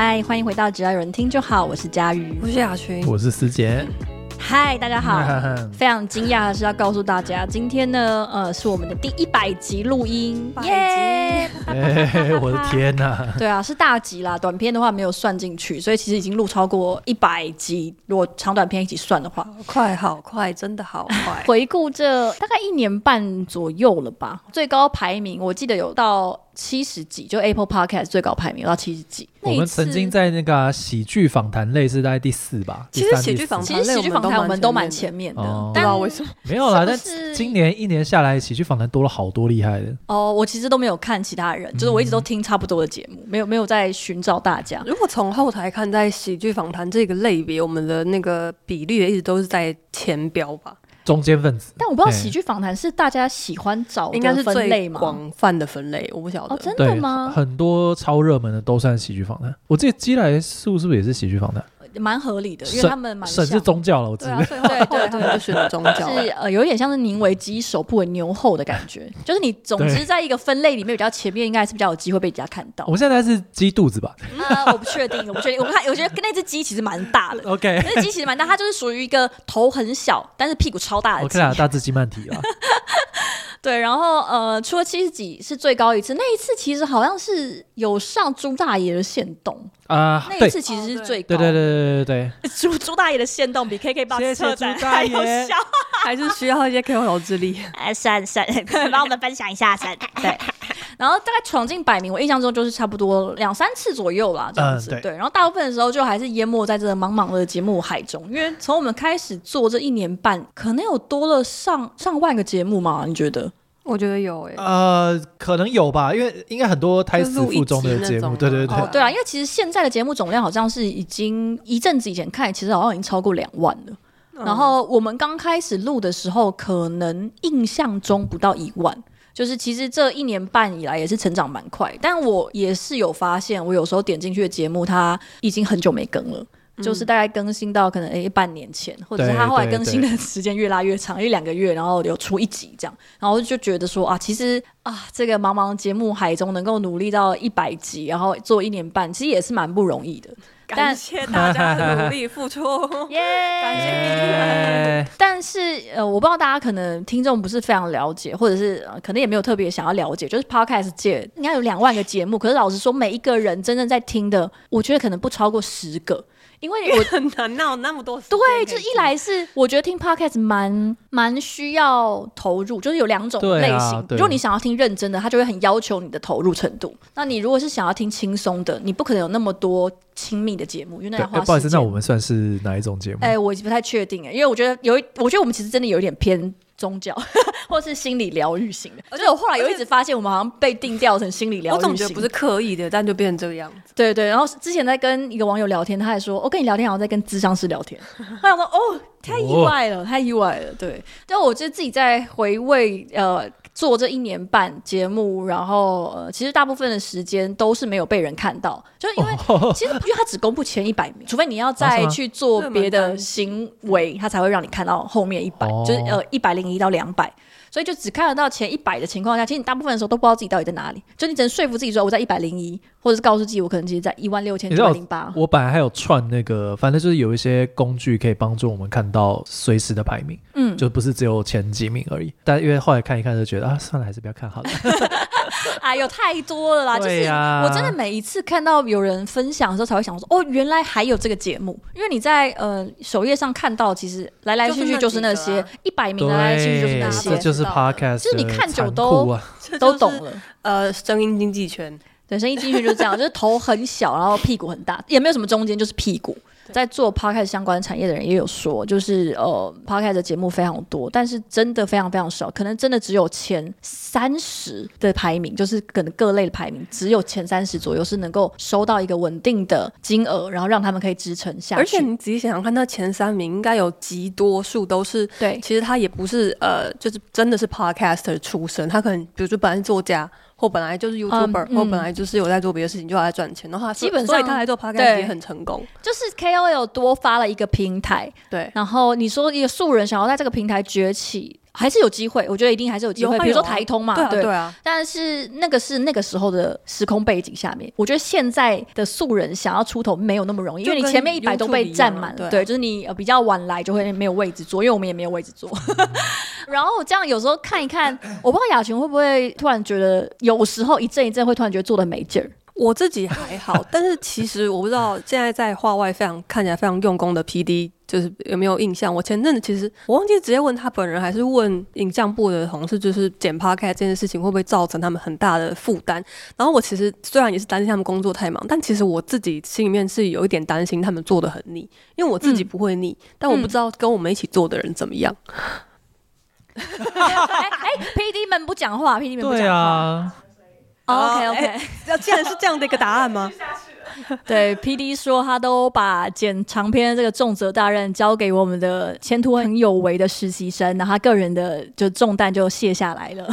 嗨，欢迎回到只要有人听就好，我是佳瑜，我是雅群，我是思杰。嗨，大家好！非常惊讶的是要告诉大家，今天呢，呃，是我们的第一百集录音，耶！我的天哪！对啊，是大集啦，短片的话没有算进去，所以其实已经录超过一百集。如果长短片一起算的话，好快，好快，真的好快！回顾这大概一年半左右了吧，最高排名我记得有到。七十几，就 Apple Podcast 最高排名到七十几。我们曾经在那个喜剧访谈类是在第四吧。其实喜剧访谈，其实喜剧访谈我们都蛮前面的。不知道为什么？没有啦，但今年一年下来，喜剧访谈多了好多厉害的。哦，我其实都没有看其他人，就是我一直都听差不多的节目，没有没有在寻找大家。如果从后台看，在喜剧访谈这个类别，我们的那个比率一直都是在前标吧。中间分子，但我不知道喜剧访谈是大家喜欢找应该是最广泛的分类，我不晓得。哦，真的吗？很多超热门的都算喜剧访谈。我记得基来素是不是也是喜剧访谈？蛮合理的，因为他们蛮神是宗教了，我知道。对对对，他们就选了宗教，是呃，有一点像是宁为鸡首不为牛后的感觉，就是你总之在一个分类里面比较前面，应该是比较有机会被人家看到。我们现在是鸡肚子吧？啊，我不确定，我不确定。我看，我觉得跟那只鸡其实蛮大的。OK，那只鸡其实蛮大，它就是属于一个头很小，但是屁股超大的鸡。OK 啊，大只鸡慢提啊。对，然后呃，除了七十几是最高一次，那一次其实好像是有上朱大爷的线动啊，那一次其实是最高。对对对对对对，朱朱大爷的线动比 KKBOX 车载还有效，还是需要一些 KOL 之力。哎，算算，帮我们分享一下算。对，然后大概闯进百名，我印象中就是差不多两三次左右啦，这样子。对，然后大部分的时候就还是淹没在这个茫茫的节目海中，因为从我们开始做这一年半，可能有多了上上万个节目嘛？你觉得？我觉得有诶、欸，呃，可能有吧，因为应该很多胎死腹中的节目，对对对，哦，对啊，因为其实现在的节目总量好像是已经一阵子以前看，其实好像已经超过两万了。嗯、然后我们刚开始录的时候，可能印象中不到一万，就是其实这一年半以来也是成长蛮快。但我也是有发现，我有时候点进去的节目，它已经很久没更了。就是大概更新到可能诶半年前，或者是他后来更新的 时间越拉越长，一两个月，然后有出一集这样，然后就觉得说啊，其实啊这个茫茫节目海中能够努力到一百集，然后做一年半，其实也是蛮不容易的。感谢大家的努力付出，耶！感谢你们。但是呃，我不知道大家可能听众不是非常了解，或者是、呃、可能也没有特别想要了解，就是 Podcast 界应该有两万个节目，可是老实说，每一个人真正在听的，我觉得可能不超过十个。因为我很难闹那么多，对，就一来是我觉得听 podcast 蛮蛮需要投入，就是有两种类型。啊、如果你想要听认真的，他就会很要求你的投入程度。那你如果是想要听轻松的，你不可能有那么多亲密的节目，因为那要花。不好意思，那我们算是哪一种节目？哎、欸，我不太确定哎，因为我觉得有一，我觉得我们其实真的有一点偏。宗教，或是心理疗愈型的，而且我后来有一直发现，我们好像被定调成心理疗愈型。我总觉得不是刻意的，但就变成这个样子。对对，然后之前在跟一个网友聊天，他还说：“我跟你聊天，好像在跟智商师聊天。”他想说：“哦，太意外了，太意外了。”对，但我就自己在回味，呃。做这一年半节目，然后呃，其实大部分的时间都是没有被人看到，就是因为其实因为他只公布前一百名，除非你要再去做别的行为，他才会让你看到后面一百，就是呃一百零一到两百。所以就只看得到前一百的情况下，其实你大部分的时候都不知道自己到底在哪里，就你只能说服自己说我在一百零一，或者是告诉自己我可能其实在一万六千九百零八。我本来还有串那个，反正就是有一些工具可以帮助我们看到随时的排名，嗯，就不是只有前几名而已。但因为后来看一看就觉得啊，算了，还是不要看好了。哎呦，太多了啦！就是我真的每一次看到有人分享的时候，才会想说哦，原来还有这个节目。因为你在呃首页上看到，其实来来去去就是那些一百名来来去去就是那些，这就是 Podcast，就是你看久都都懂了。呃，声音经济圈，对，声音进去就是这样，就是头很小，然后屁股很大，也没有什么中间，就是屁股。在做 podcast 相关产业的人也有说，就是呃 podcast 的节目非常多，但是真的非常非常少，可能真的只有前三十的排名，就是可能各类的排名只有前三十左右是能够收到一个稳定的金额，然后让他们可以支撑下去。而且你仔细想想看，那前三名应该有极多数都是对，其实他也不是呃，就是真的是 podcaster 出身，他可能比如说本来是作家。或本来就是 YouTuber，、嗯、或本来就是有在做别的事情，就要来赚钱的话，基本上所以他来做 Podcast 也很成功。就是 KOL 多发了一个平台，对，然后你说一个素人想要在这个平台崛起。还是有机会，我觉得一定还是有机会。比如说台通嘛，对啊，对，啊。但是那个是那个时候的时空背景下面，我觉得现在的素人想要出头没有那么容易，因为你前面一百都被占满了。对，就是你比较晚来就会没有位置坐，因为我们也没有位置坐。然后这样有时候看一看，我不知道雅群会不会突然觉得，有时候一阵一阵会突然觉得做的没劲儿。我自己还好，但是其实我不知道现在在画外非常看起来非常用功的 PD，就是有没有印象？我前阵子其实我忘记直接问他本人，还是问影像部的同事，就是剪 Podcast 这件事情会不会造成他们很大的负担？然后我其实虽然也是担心他们工作太忙，但其实我自己心里面是有一点担心他们做的很腻，因为我自己不会腻，嗯、但我不知道跟我们一起做的人怎么样。哎哎，PD 们不讲话，PD 们不讲话。对啊 OK OK，要既然是这样的一个答案吗？对，PD 说他都把剪长篇这个重责大任交给我们的前途很有为的实习生，那他个人的就重担就卸下来了。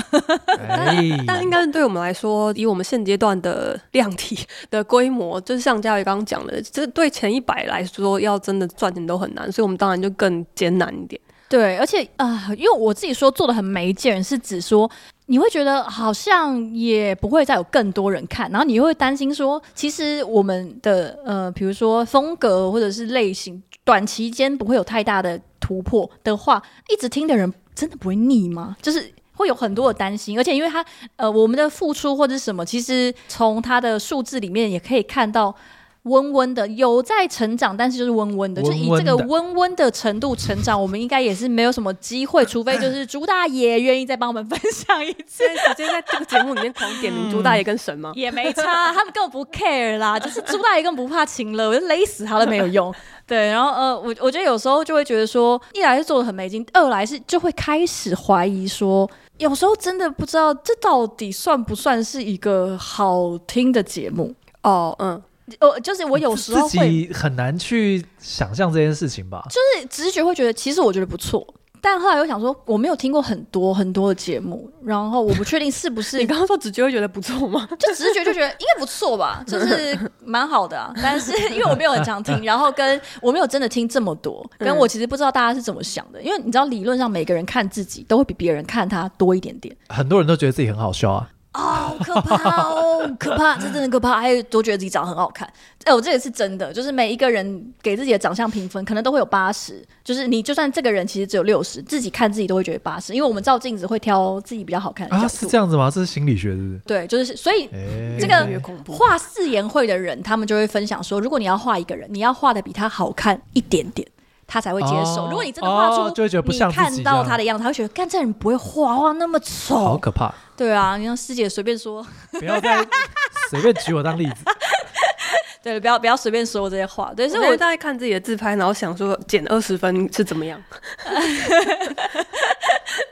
但 但应该是对我们来说，以我们现阶段的量体的规模，就是像嘉伟刚刚讲的，这对前一百来说，要真的赚钱都很难，所以我们当然就更艰难一点。对，而且啊、呃，因为我自己说做的很没劲，是指说你会觉得好像也不会再有更多人看，然后你又会担心说，其实我们的呃，比如说风格或者是类型，短期间不会有太大的突破的话，一直听的人真的不会腻吗？就是会有很多的担心，而且因为他呃，我们的付出或者什么，其实从他的数字里面也可以看到。温温的有在成长，但是就是温温的，温温的，就以这个温温的程度成长，我们应该也是没有什么机会，除非就是朱大爷愿意再帮我们分享一次。直接在这个节目里面狂点名朱大爷跟神吗？也没差，他们根本不 care 啦，就是朱大爷根本不怕情了，我就勒死他都没有用。对，然后呃，我我觉得有时候就会觉得说，一来是做的很没劲，二来是就会开始怀疑说，有时候真的不知道这到底算不算是一个好听的节目哦，嗯。呃，就是我有时候自己很难去想象这件事情吧，就是直觉会觉得，其实我觉得不错，但后来又想说，我没有听过很多很多的节目，然后我不确定是不是 你刚刚说直觉会觉得不错吗？就直觉就觉得应该不错吧，就是蛮好的啊。但是 因为我没有很常听，然后跟我没有真的听这么多，跟我其实不知道大家是怎么想的，因为你知道理论上每个人看自己都会比别人看他多一点点，很多人都觉得自己很好笑啊。哦，可怕哦，可怕，这真的可怕。还有都觉得自己长得很好看。哎，我这也是真的，就是每一个人给自己的长相评分，可能都会有八十。就是你就算这个人其实只有六十，自己看自己都会觉得八十，因为我们照镜子会挑自己比较好看的。啊，是这样子吗？这是心理学，是不是？对，就是所以这个画四言会的人，他们就会分享说，如果你要画一个人，你要画的比他好看一点点。他才会接受。如果你真的画出你看到他的样子，他会觉得，干这人不会画画那么丑，好可怕。对啊，你让师姐随便说，不要再 随便举我当例子。对，不要不要随便说我这些话。对，所以我在看自己的自拍，然后想说减二十分是怎么样。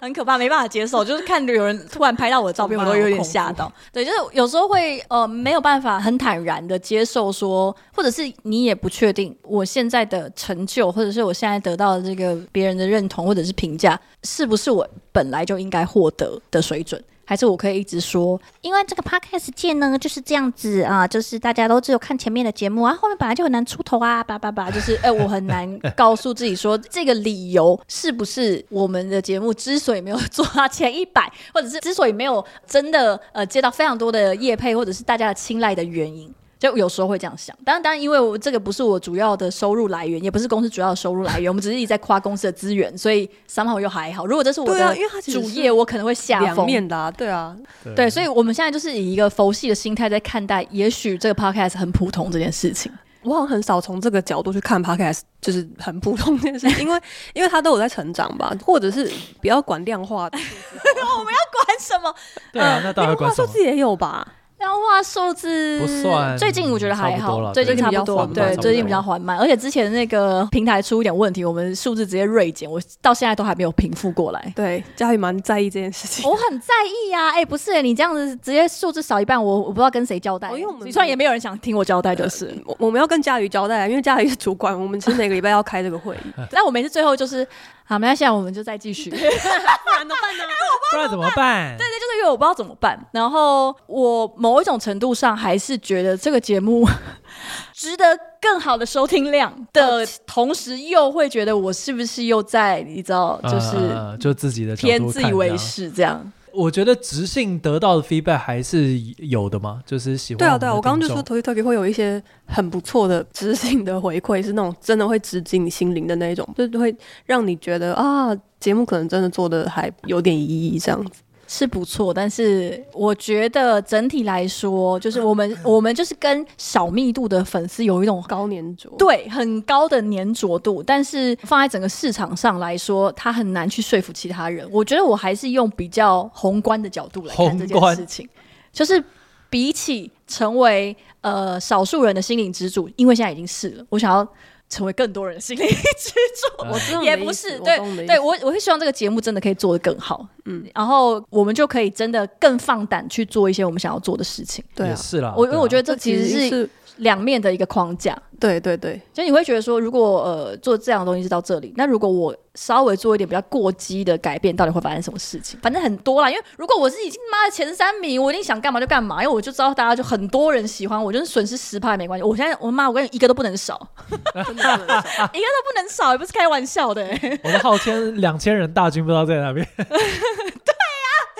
很可怕，没办法接受，就是看着有人突然拍到我的照片，我都有点吓到。对，就是有时候会呃没有办法很坦然的接受说，或者是你也不确定我现在的成就，或者是我现在得到的这个别人的认同或者是评价，是不是我本来就应该获得的水准。还是我可以一直说，因为这个 podcast 界呢就是这样子啊，就是大家都只有看前面的节目啊，后面本来就很难出头啊，叭叭叭，就是哎、我很难告诉自己说这个理由是不是我们的节目之所以没有做到前一百，或者是之所以没有真的呃接到非常多的业配，或者是大家的青睐的原因。就有时候会这样想，当然，当然，因为我这个不是我主要的收入来源，也不是公司主要的收入来源，我们只是一直在夸公司的资源，所以三号又还好。如果这是我的主业，我可能会下风。两面的啊，对啊，对，所以我们现在就是以一个佛系的心态在看待，也许这个 podcast 很普通这件事情。我好像很少从这个角度去看 podcast，就是很普通这件事情，因为因为他都有在成长吧，或者是不要管量化的。我们要管什么？对啊，那当然管数字也有吧。量化数字不算，最近我觉得还好，最近差不多，对，最近比较缓慢，而且之前那个平台出一点问题，我们数字直接锐减，我到现在都还没有平复过来。对，佳宇蛮在意这件事情，我很在意呀，哎，不是你这样子直接数字少一半，我我不知道跟谁交代，因为我们虽然也没有人想听我交代，就是我我们要跟佳宇交代，因为佳宇是主管，我们其实每个礼拜要开这个会议，但我每次最后就是好，没关系，我们就再继续。不然怎么办呢？不然怎么办？对对，就是因为我不知道怎么办。然后我某一种程度上还是觉得这个节目 值得更好的收听量的同时，又会觉得我是不是又在你知道，就是、呃、就自己的偏自以为是这样。我觉得直性得到的 feedback 还是有的嘛，就是喜欢。对啊，对啊，我刚刚就说 Toki 会有一些很不错的直性的回馈，是那种真的会直击你心灵的那一种，就是会让你觉得啊，节目可能真的做的还有点意义这样子。是不错，但是我觉得整体来说，就是我们 我们就是跟小密度的粉丝有一种高粘着，对，很高的粘着度。但是放在整个市场上来说，它很难去说服其他人。我觉得我还是用比较宏观的角度来看这件事情，就是比起成为呃少数人的心灵支柱，因为现在已经是了，我想要。成为更多人心灵支柱，我也不是对对，我我会希望这个节目真的可以做得更好，嗯，然后我们就可以真的更放胆去做一些我们想要做的事情，对啊，是啦，我因为我觉得这其实是。两面的一个框架，对对对，就你会觉得说，如果呃做这样的东西是到这里，那如果我稍微做一点比较过激的改变，到底会发生什么事情？反正很多啦，因为如果我是已经妈的前三名，我一定想干嘛就干嘛，因为我就知道大家就很多人喜欢我，就是损失十趴也没关系。我现在我妈，我跟你一个都 不能少，一个都不能少，也不是开玩笑的、欸。我的号称两千人大军不知道在哪边。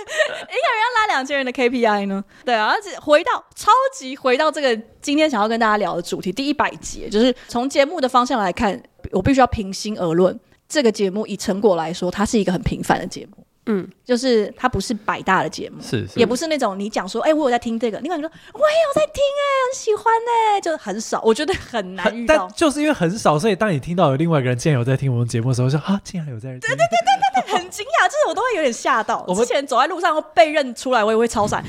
一个人要拉两千人的 KPI 呢？对啊，而且回到超级回到这个今天想要跟大家聊的主题，第一百集，就是从节目的方向来看，我必须要平心而论，这个节目以成果来说，它是一个很平凡的节目。嗯，就是它不是百大的节目，是，是，也不是那种你讲说，哎、欸，我有在听这个，另外你说我也有在听、欸，哎，很喜欢、欸，哎，就很少，我觉得很难遇到。但就是因为很少，所以当你听到有另外一个人竟然有在听我们节目的时候，说啊，竟然有在听，对对对对对对，很惊讶，就是我都会有点吓到。我之前走在路上被认出来，我也会超闪。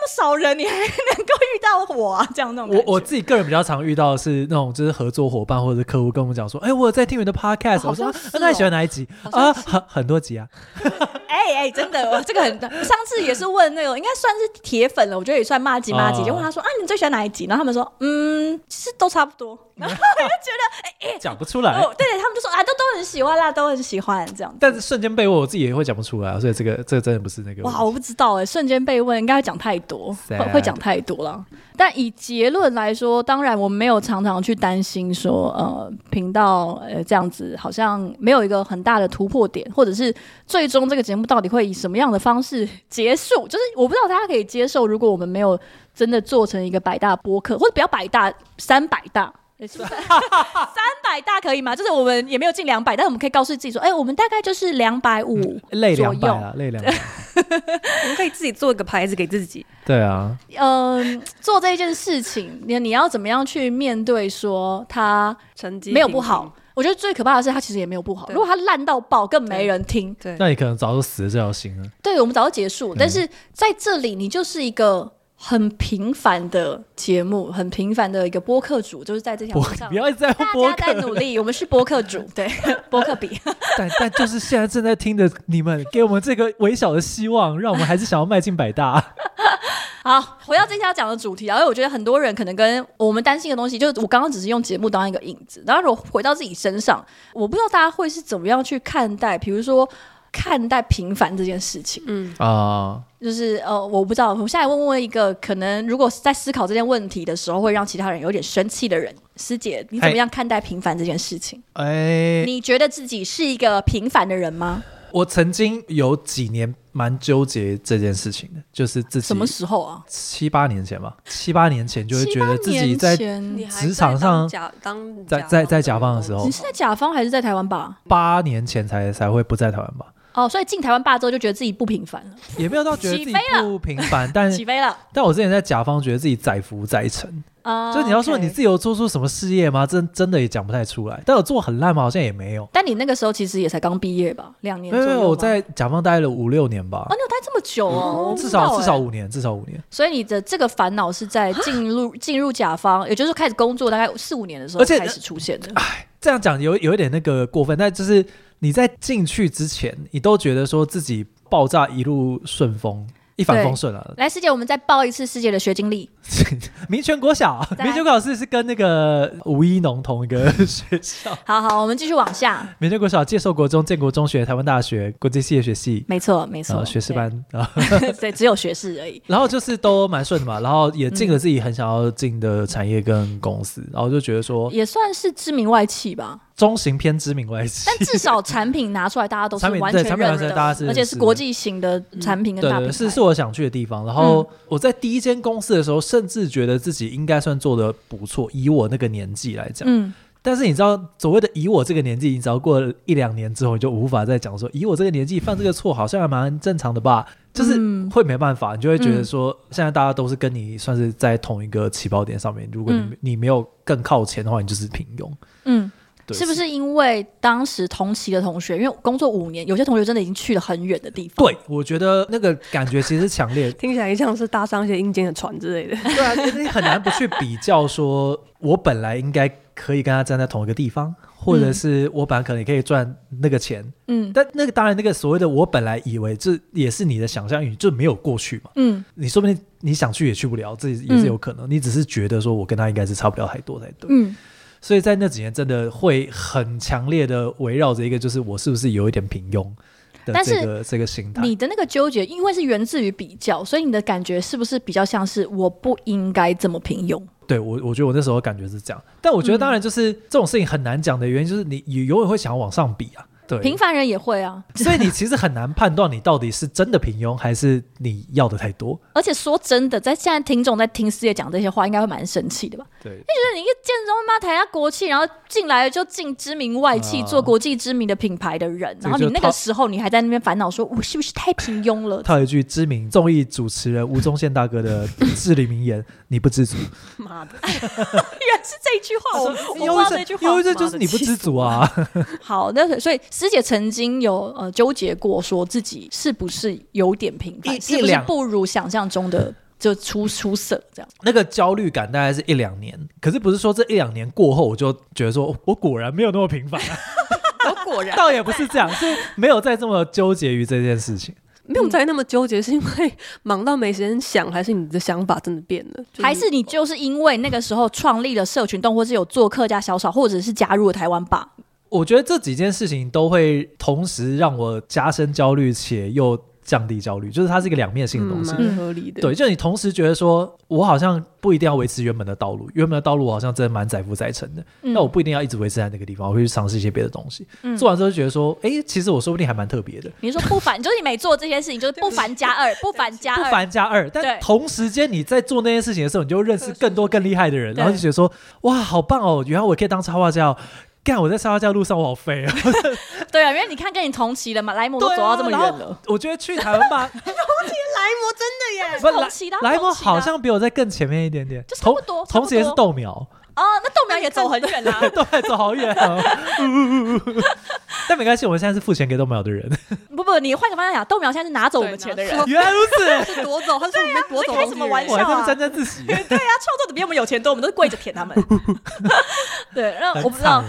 那么少人，你还能够遇到我啊？这样那种我我自己个人比较常遇到的是那种，就是合作伙伴或者是客户跟我们讲说，哎、欸，我有在听你的 podcast，、哦、我说，那你、哦、喜欢哪一集啊？很很多集啊。哎哎、真的，我这个很。上次也是问那个，应该算是铁粉了，我觉得也算骂几骂几，就问他说啊，你最喜欢哪一集？然后他们说，嗯，其实都差不多。然后我 就觉得，哎、欸，讲不出来。哦、对对，他们就说啊，都都很喜欢啦，都很喜欢这样。但是瞬间被问，我自己也会讲不出来，所以这个这个真的不是那个。哇，我不知道哎，瞬间被问应该会讲太多，会会讲太多了。但以结论来说，当然我们没有常常去担心说，呃，频道呃这样子好像没有一个很大的突破点，或者是最终这个节目到底会以什么样的方式结束？就是我不知道大家可以接受，如果我们没有真的做成一个百大播客，或者不要百大，三百大。三百大可以吗？就是我们也没有进两百，但是我们可以告诉自己说，哎、欸，我们大概就是两百五左右，两百啊，累两百。我们可以自己做一个牌子给自己。对啊，嗯，做这一件事情，你你要怎么样去面对？说他成绩没有不好，我觉得最可怕的是他其实也没有不好。如果他烂到爆，更没人听。对，那你可能早就死了这条心了。对，我们早就结束。但是在这里，你就是一个。很平凡的节目，很平凡的一个播客主，就是在这条路上，不要在播客，大家在努力，我们是播客主，对，播客比，但但就是现在正在听的你们，给我们这个微小的希望，让我们还是想要迈进百大。好，回到今天要讲的主题，因为我觉得很多人可能跟我们担心的东西，就是我刚刚只是用节目当一个影子，然后如果回到自己身上，我不知道大家会是怎么样去看待，比如说。看待平凡这件事情，嗯啊，就是呃，我不知道，我现在问问一个可能，如果在思考这件问题的时候，会让其他人有点生气的人，师姐，你怎么样看待平凡这件事情？哎，你觉得自己是一个平凡的人吗？我曾经有几年蛮纠结这件事情的，就是自己什么时候啊？七八年前吧，七八年前就会觉得自己在职场上甲当在在在甲方的时候，你是在甲方还是在台湾吧？八年前才才会不在台湾吧？哦，所以进台湾霸之后就觉得自己不平凡了，也没有到觉得自己不平凡，但 起飞了。但我之前在甲方觉得自己载浮载沉啊，就你要说你自己有做出什么事业吗？真真的也讲不太出来。但我做很烂吗？好像也没有。但你那个时候其实也才刚毕业吧，两年左右。没有，我在甲方待了五六年吧。啊，你有待这么久哦？至少至少五年，至少五年。所以你的这个烦恼是在进入 进入甲方，也就是开始工作大概四五年的时候开始出现的。哎，这样讲有有一点那个过分，但就是。你在进去之前，你都觉得说自己爆炸一路顺风，一帆风顺了。来，师姐，我们再报一次师姐的学经历。民权国小，民权国小是是跟那个吴一农同一个学校。好好，我们继续往下。民权国小、介寿国中、建国中学、台湾大学国际系的学系，没错没错，学士班啊，对，只有学士而已。然后就是都蛮顺的嘛，然后也进了自己很想要进的产业跟公司，然后就觉得说也算是知名外企吧。中型偏知名外企，但至少产品拿出来，大家都是 完全认的，而且是国际型的产品跟大品牌。对，是是我想去的地方。然后我在第一间公司的时候，甚至觉得自己应该算做的不错，以我那个年纪来讲。嗯。但是你知道，所谓的以我这个年纪，你只要过了一两年之后，你就无法再讲说，以我这个年纪犯这个错，好像还蛮正常的吧？就是会没办法，你就会觉得说，现在大家都是跟你算是在同一个起跑点上面。如果你你没有更靠前的话，你就是平庸。嗯。是不是因为当时同期的同学，因为工作五年，有些同学真的已经去了很远的地方。对，我觉得那个感觉其实是强烈，听起来像是搭上一些阴间的船之类的。对啊，你很难不去比较，说我本来应该可以跟他站在同一个地方，或者是我本来可能也可以赚那个钱。嗯，但那个当然，那个所谓的我本来以为这也是你的想象，你就没有过去嘛。嗯，你说不定你想去也去不了，这也是有可能。嗯，你只是觉得说我跟他应该是差不了太多才对。嗯。所以在那几年，真的会很强烈的围绕着一个，就是我是不是有一点平庸的这个但是这个心态。你的那个纠结，因为是源自于比较，所以你的感觉是不是比较像是我不应该这么平庸？对我，我觉得我那时候感觉是这样。但我觉得当然就是这种事情很难讲的原因，就是你你永远会想要往上比啊。对，平凡人也会啊，所以你其实很难判断你到底是真的平庸，还是你要的太多。而且说真的，在现在听众在听师爷讲这些话，应该会蛮生气的吧？对，就觉得你一个建中妈台下国企，然后进来就进知名外企，做国际知名的品牌的人，然后你那个时候你还在那边烦恼说，我是不是太平庸了？套一句知名综艺主持人吴宗宪大哥的至理名言：你不知足。妈的，原来是这句话，我我不知道这句话，因为这就是你不知足啊。好，那所以师姐曾经。有呃纠结过，说自己是不是有点平凡，是不是不如想象中的就出出色这样？那个焦虑感大概是一两年，可是不是说这一两年过后我就觉得说我果然没有那么平凡啊，我果然 倒也不是这样，是没有再这么纠结于这件事情，没有再那么纠结，是因为忙到没时间想，还是你的想法真的变了？还是你就是因为那个时候创立了社群动，或是有做客家小炒，或者是加入了台湾吧？我觉得这几件事情都会同时让我加深焦虑，且又降低焦虑，就是它是一个两面性的东西，蛮合理的。对，就你同时觉得说，我好像不一定要维持原本的道路，原本的道路好像真的蛮载浮载沉的，那、嗯、我不一定要一直维持在那个地方，我会去尝试一些别的东西。嗯、做完之后就觉得说，哎，其实我说不定还蛮特别的。你说不凡，就是你每做这些事情，就是不凡 加二，不凡加二，不凡加二。但同时间你在做那件事情的时候，你就认识更多更厉害的人，然后就觉得说，哇，好棒哦！原来我可以当插画家。干！我在插画家路上，我好废啊！对啊，因为你看跟你同期的嘛，莱姆都走到这么远了。我觉得去台湾吧，同期莱姆真的耶，不同期的莱姆好像比我在更前面一点点，就差不多。同时也是豆苗哦，那豆苗也走很远啊，都还走好远啊。但没关系，我们现在是付钱给豆苗的人。不不，你换个方向想，豆苗现在是拿走我们钱的人。原来如此，是夺走，他是被夺走。开什么玩笑沾沾自喜。对啊，创作者比我们有钱多，我们都是跪着舔他们。对，那我不知道。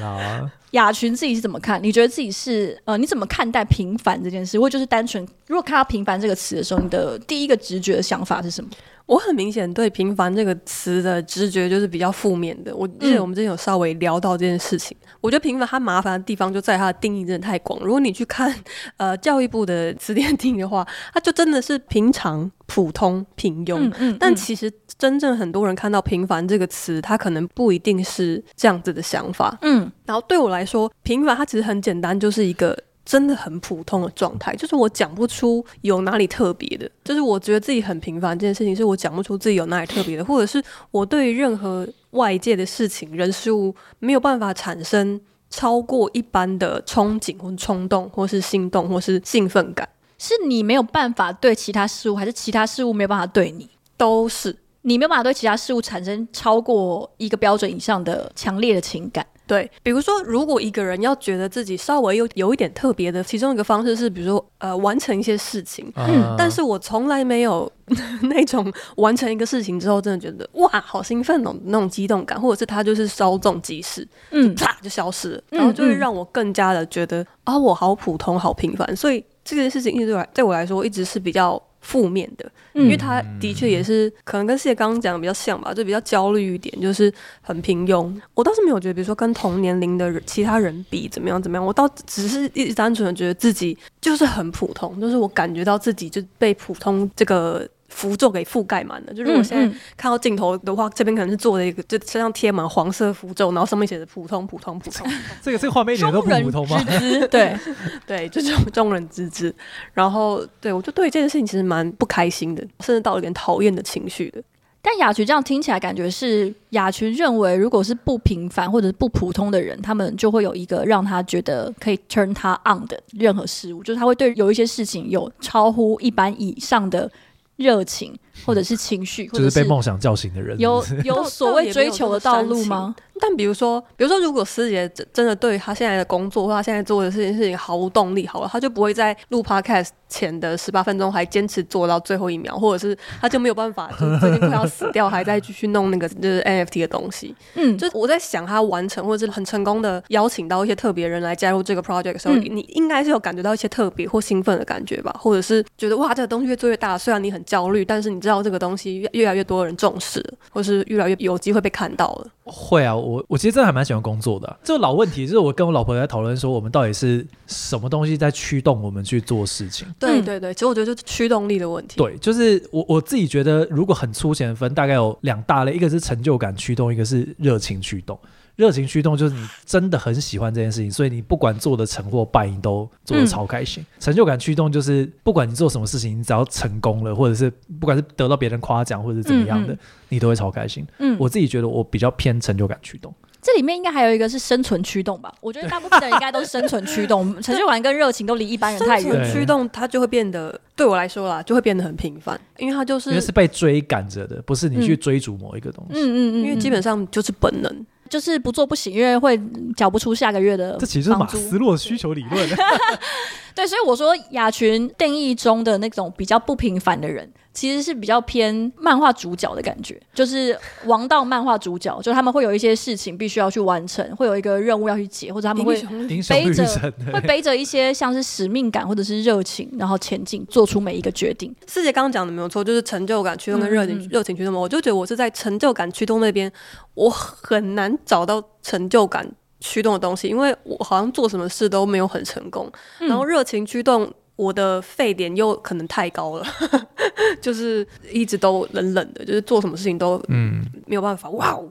雅群自己是怎么看？你觉得自己是呃，你怎么看待平凡这件事？或就是单纯，如果看到“平凡”这个词的时候，你的第一个直觉的想法是什么？我很明显对“平凡”这个词的直觉就是比较负面的。我记得我们之前有稍微聊到这件事情。嗯、我觉得“平凡”它麻烦的地方就在它的定义真的太广。如果你去看 呃教育部的词典定义的话，它就真的是平常、普通、平庸。嗯嗯嗯、但其实真正很多人看到“平凡”这个词，它可能不一定是这样子的想法。嗯，然后对我来说，“平凡”它其实很简单，就是一个。真的很普通的状态，就是我讲不出有哪里特别的，就是我觉得自己很平凡这件事情，是我讲不出自己有哪里特别的，或者是我对任何外界的事情、人事物没有办法产生超过一般的憧憬或冲动，或是心动，或是兴奋感。是你没有办法对其他事物，还是其他事物没有办法对你？都是你没有办法对其他事物产生超过一个标准以上的强烈的情感。对，比如说，如果一个人要觉得自己稍微有有一点特别的，其中一个方式是，比如说，呃，完成一些事情。嗯，但是我从来没有 那种完成一个事情之后，真的觉得哇，好兴奋哦，那种激动感，或者是他就是稍纵即逝，嗯，啪就消失了，然后就会让我更加的觉得啊，我好普通，好平凡。所以这件事情一直对我来说一直是比较负面的，因为他的确也是可能跟世界刚刚讲的比较像吧，就比较焦虑一点，就是很平庸。我倒是没有觉得，比如说跟同年龄的人其他人比怎么样怎么样，我倒只是一直单纯的觉得自己就是很普通，就是我感觉到自己就被普通这个。符咒给覆盖满了，就如果现在看到镜头的话，这边可能是做了一个，就身上贴满黄色符咒，然后上面写着“普通普通普通”。这个这个画面一点都不普通吗？对对，就这种众人之之。然后对我就对这件事情其实蛮不开心的，甚至到了有点讨厌的情绪的。但雅群这样听起来，感觉是雅群认为，如果是不平凡或者是不普通的人，他们就会有一个让他觉得可以 turn 他 on 的任何事物，就是他会对有一些事情有超乎一般以上的。热情，或者是情绪，就是被梦想叫醒的人，有有所谓追求的道路吗？但比如说，比如说，如果师姐真真的对她现在的工作或她现在做的事情事情毫无动力，好了，她就不会在录 podcast 前的十八分钟还坚持做到最后一秒，或者是她就没有办法，就最近快要死掉，还在继续弄那个就是 NFT 的东西。嗯，就我在想他完成或者是很成功的邀请到一些特别人来加入这个 project 的时候，嗯、你应该是有感觉到一些特别或兴奋的感觉吧，或者是觉得哇，这个东西越做越大，虽然你很焦虑，但是你知道这个东西越越来越多人重视，或是越来越有机会被看到了。会啊，我我其实真的还蛮喜欢工作的啊。这个老问题就是我跟我老婆在讨论说，我们到底是什么东西在驱动我们去做事情？对对对，其实我觉得就是驱动力的问题。对，就是我我自己觉得，如果很粗浅分，大概有两大类，一个是成就感驱动，一个是热情驱动。热情驱动就是你真的很喜欢这件事情，所以你不管做的成或败，你都做的超开心。嗯、成就感驱动就是不管你做什么事情，你只要成功了，或者是不管是得到别人夸奖或者怎么样的，嗯嗯你都会超开心。嗯，我自己觉得我比较偏成就感驱动。这里面应该还有一个是生存驱动吧？我觉得大部分的人应该都是生存驱动，成就感跟热情都离一般人太远。生存驱动它就会变得，对我来说啦，就会变得很平凡，因为它就是因为是被追赶着的，不是你去追逐某一个东西。嗯嗯嗯，因为基本上就是本能。就是不做不行，因为会缴不出下个月的。这其实是马斯洛需求理论。对，所以我说雅群定义中的那种比较不平凡的人，其实是比较偏漫画主角的感觉，就是王道漫画主角，就他们会有一些事情必须要去完成，会有一个任务要去解，或者他们会背着会背着一些像是使命感或者是热情，然后前进，做出每一个决定。四姐刚刚讲的没有错，就是成就感驱动跟热情热情驱动嘛。我就觉得我是在成就感驱动那边，我很难找到成就感。驱动的东西，因为我好像做什么事都没有很成功，嗯、然后热情驱动我的沸点又可能太高了，就是一直都冷冷的，就是做什么事情都嗯没有办法。嗯、哇哦！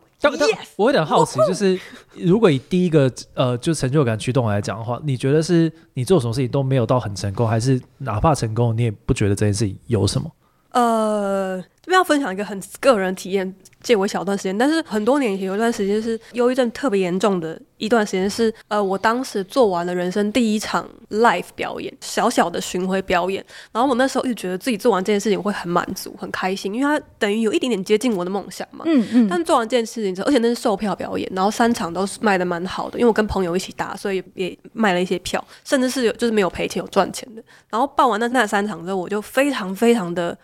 我有点好奇，就是如果以第一个呃就成就感驱动来讲的话，你觉得是你做什么事情都没有到很成功，还是哪怕成功你也不觉得这件事情有什么？呃，这边要分享一个很个人体验。借我一小段时间，但是很多年以前有一段时间是忧郁症特别严重的一段时间，是呃，我当时做完了人生第一场 live 表演，小小的巡回表演，然后我那时候一直觉得自己做完这件事情会很满足、很开心，因为它等于有一点点接近我的梦想嘛。嗯嗯。但做完这件事情之后，而且那是售票表演，然后三场都是卖的蛮好的，因为我跟朋友一起打，所以也卖了一些票，甚至是有就是没有赔钱有赚钱的。然后办完那那三场之后，我就非常非常的。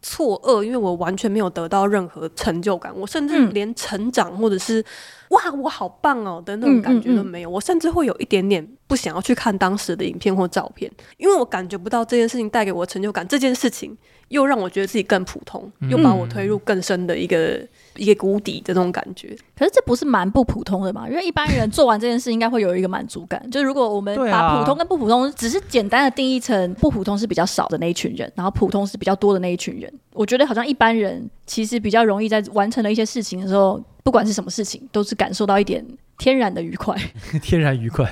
错愕，因为我完全没有得到任何成就感，我甚至连成长或者是、嗯、哇，我好棒哦的那种感觉都没有，嗯嗯嗯，我甚至会有一点点不想要去看当时的影片或照片，因为我感觉不到这件事情带给我的成就感，这件事情又让我觉得自己更普通，又把我推入更深的一个。一个谷底的这种感觉，可是这不是蛮不普通的嘛？因为一般人做完这件事，应该会有一个满足感。就如果我们把普通跟不普通只是简单的定义成不普通是比较少的那一群人，然后普通是比较多的那一群人，我觉得好像一般人其实比较容易在完成了一些事情的时候，不管是什么事情，都是感受到一点天然的愉快。天然愉快。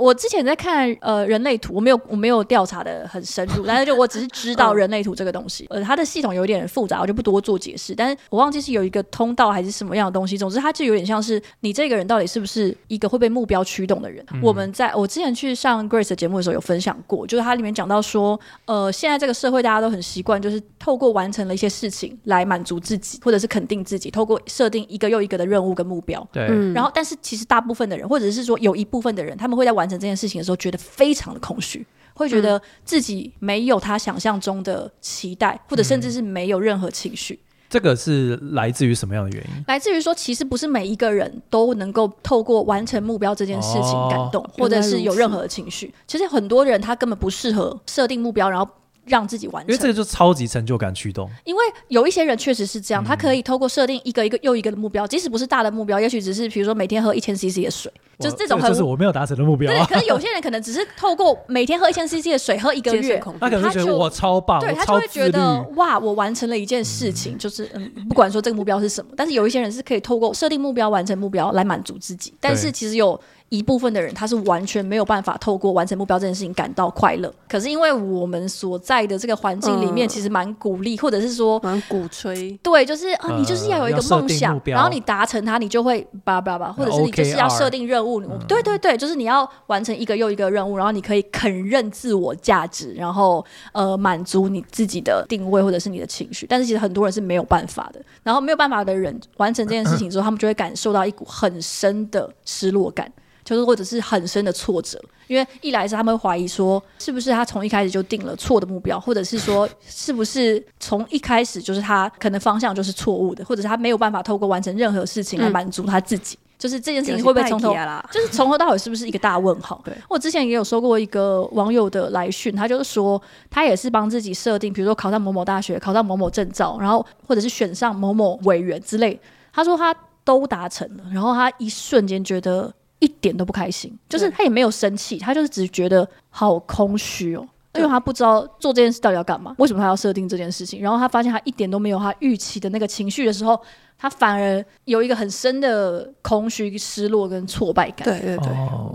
我之前在看呃人类图，我没有我没有调查的很深入，但是就我只是知道人类图这个东西，呃，它的系统有点复杂，我就不多做解释。但是我忘记是有一个通道还是什么样的东西，总之它就有点像是你这个人到底是不是一个会被目标驱动的人。嗯、我们在我之前去上 Grace 的节目的时候有分享过，就是它里面讲到说，呃，现在这个社会大家都很习惯，就是透过完成了一些事情来满足自己，或者是肯定自己，透过设定一个又一个的任务跟目标。对。然后，但是其实大部分的人，或者是说有一部分的人，他们会在完成这件事情的时候觉觉得非常的空虚，会觉得自己没有他想象中的期待，嗯、或者甚至是没有任何情绪。这个是来自于什么样的原因？来自于说，其实不是每一个人都能够透过完成目标这件事情感动，哦、或者是有任何的情绪。其实很多人他根本不适合设定目标，然后让自己完成。因为这个就超级成就感驱动。因为有一些人确实是这样，他可以透过设定一个一个又一个的目标，即使不是大的目标，也许只是比如说每天喝一千 CC 的水，就是这种很。就是我没有达成的目标。对，可是有些人可能只是透过每天喝一千 CC 的水，喝一个月，他可能觉得我超棒，对他就会觉得哇，我完成了一件事情，就是嗯，不管说这个目标是什么，但是有一些人是可以透过设定目标、完成目标来满足自己，但是其实有。一部分的人，他是完全没有办法透过完成目标这件事情感到快乐。可是因为我们所在的这个环境里面，其实蛮鼓励，或者是说蛮鼓吹。对，就是啊，你就是要有一个梦想，然后你达成它，你就会叭叭叭，或者是你就是要设定任务。对对对，就是你要完成一个又一个任务，然后你可以肯认自我价值，然后呃满足你自己的定位或者是你的情绪。但是其实很多人是没有办法的。然后没有办法的人完成这件事情之后，他们就会感受到一股很深的失落感。就是或者是很深的挫折，因为一来是他们会怀疑说，是不是他从一开始就定了错的目标，或者是说，是不是从一开始就是他可能方向就是错误的，或者是他没有办法透过完成任何事情来满足他自己，嗯、就是这件事情会不会从头，就是从头到尾是不是一个大问号？对，我之前也有收过一个网友的来讯，他就是说，他也是帮自己设定，比如说考上某某大学，考上某某证照，然后或者是选上某某委员之类，他说他都达成了，然后他一瞬间觉得。一点都不开心，就是他也没有生气，他就是只觉得好空虚哦，因为他不知道做这件事到底要干嘛，为什么他要设定这件事情？然后他发现他一点都没有他预期的那个情绪的时候，他反而有一个很深的空虚、失落跟挫败感。对对对，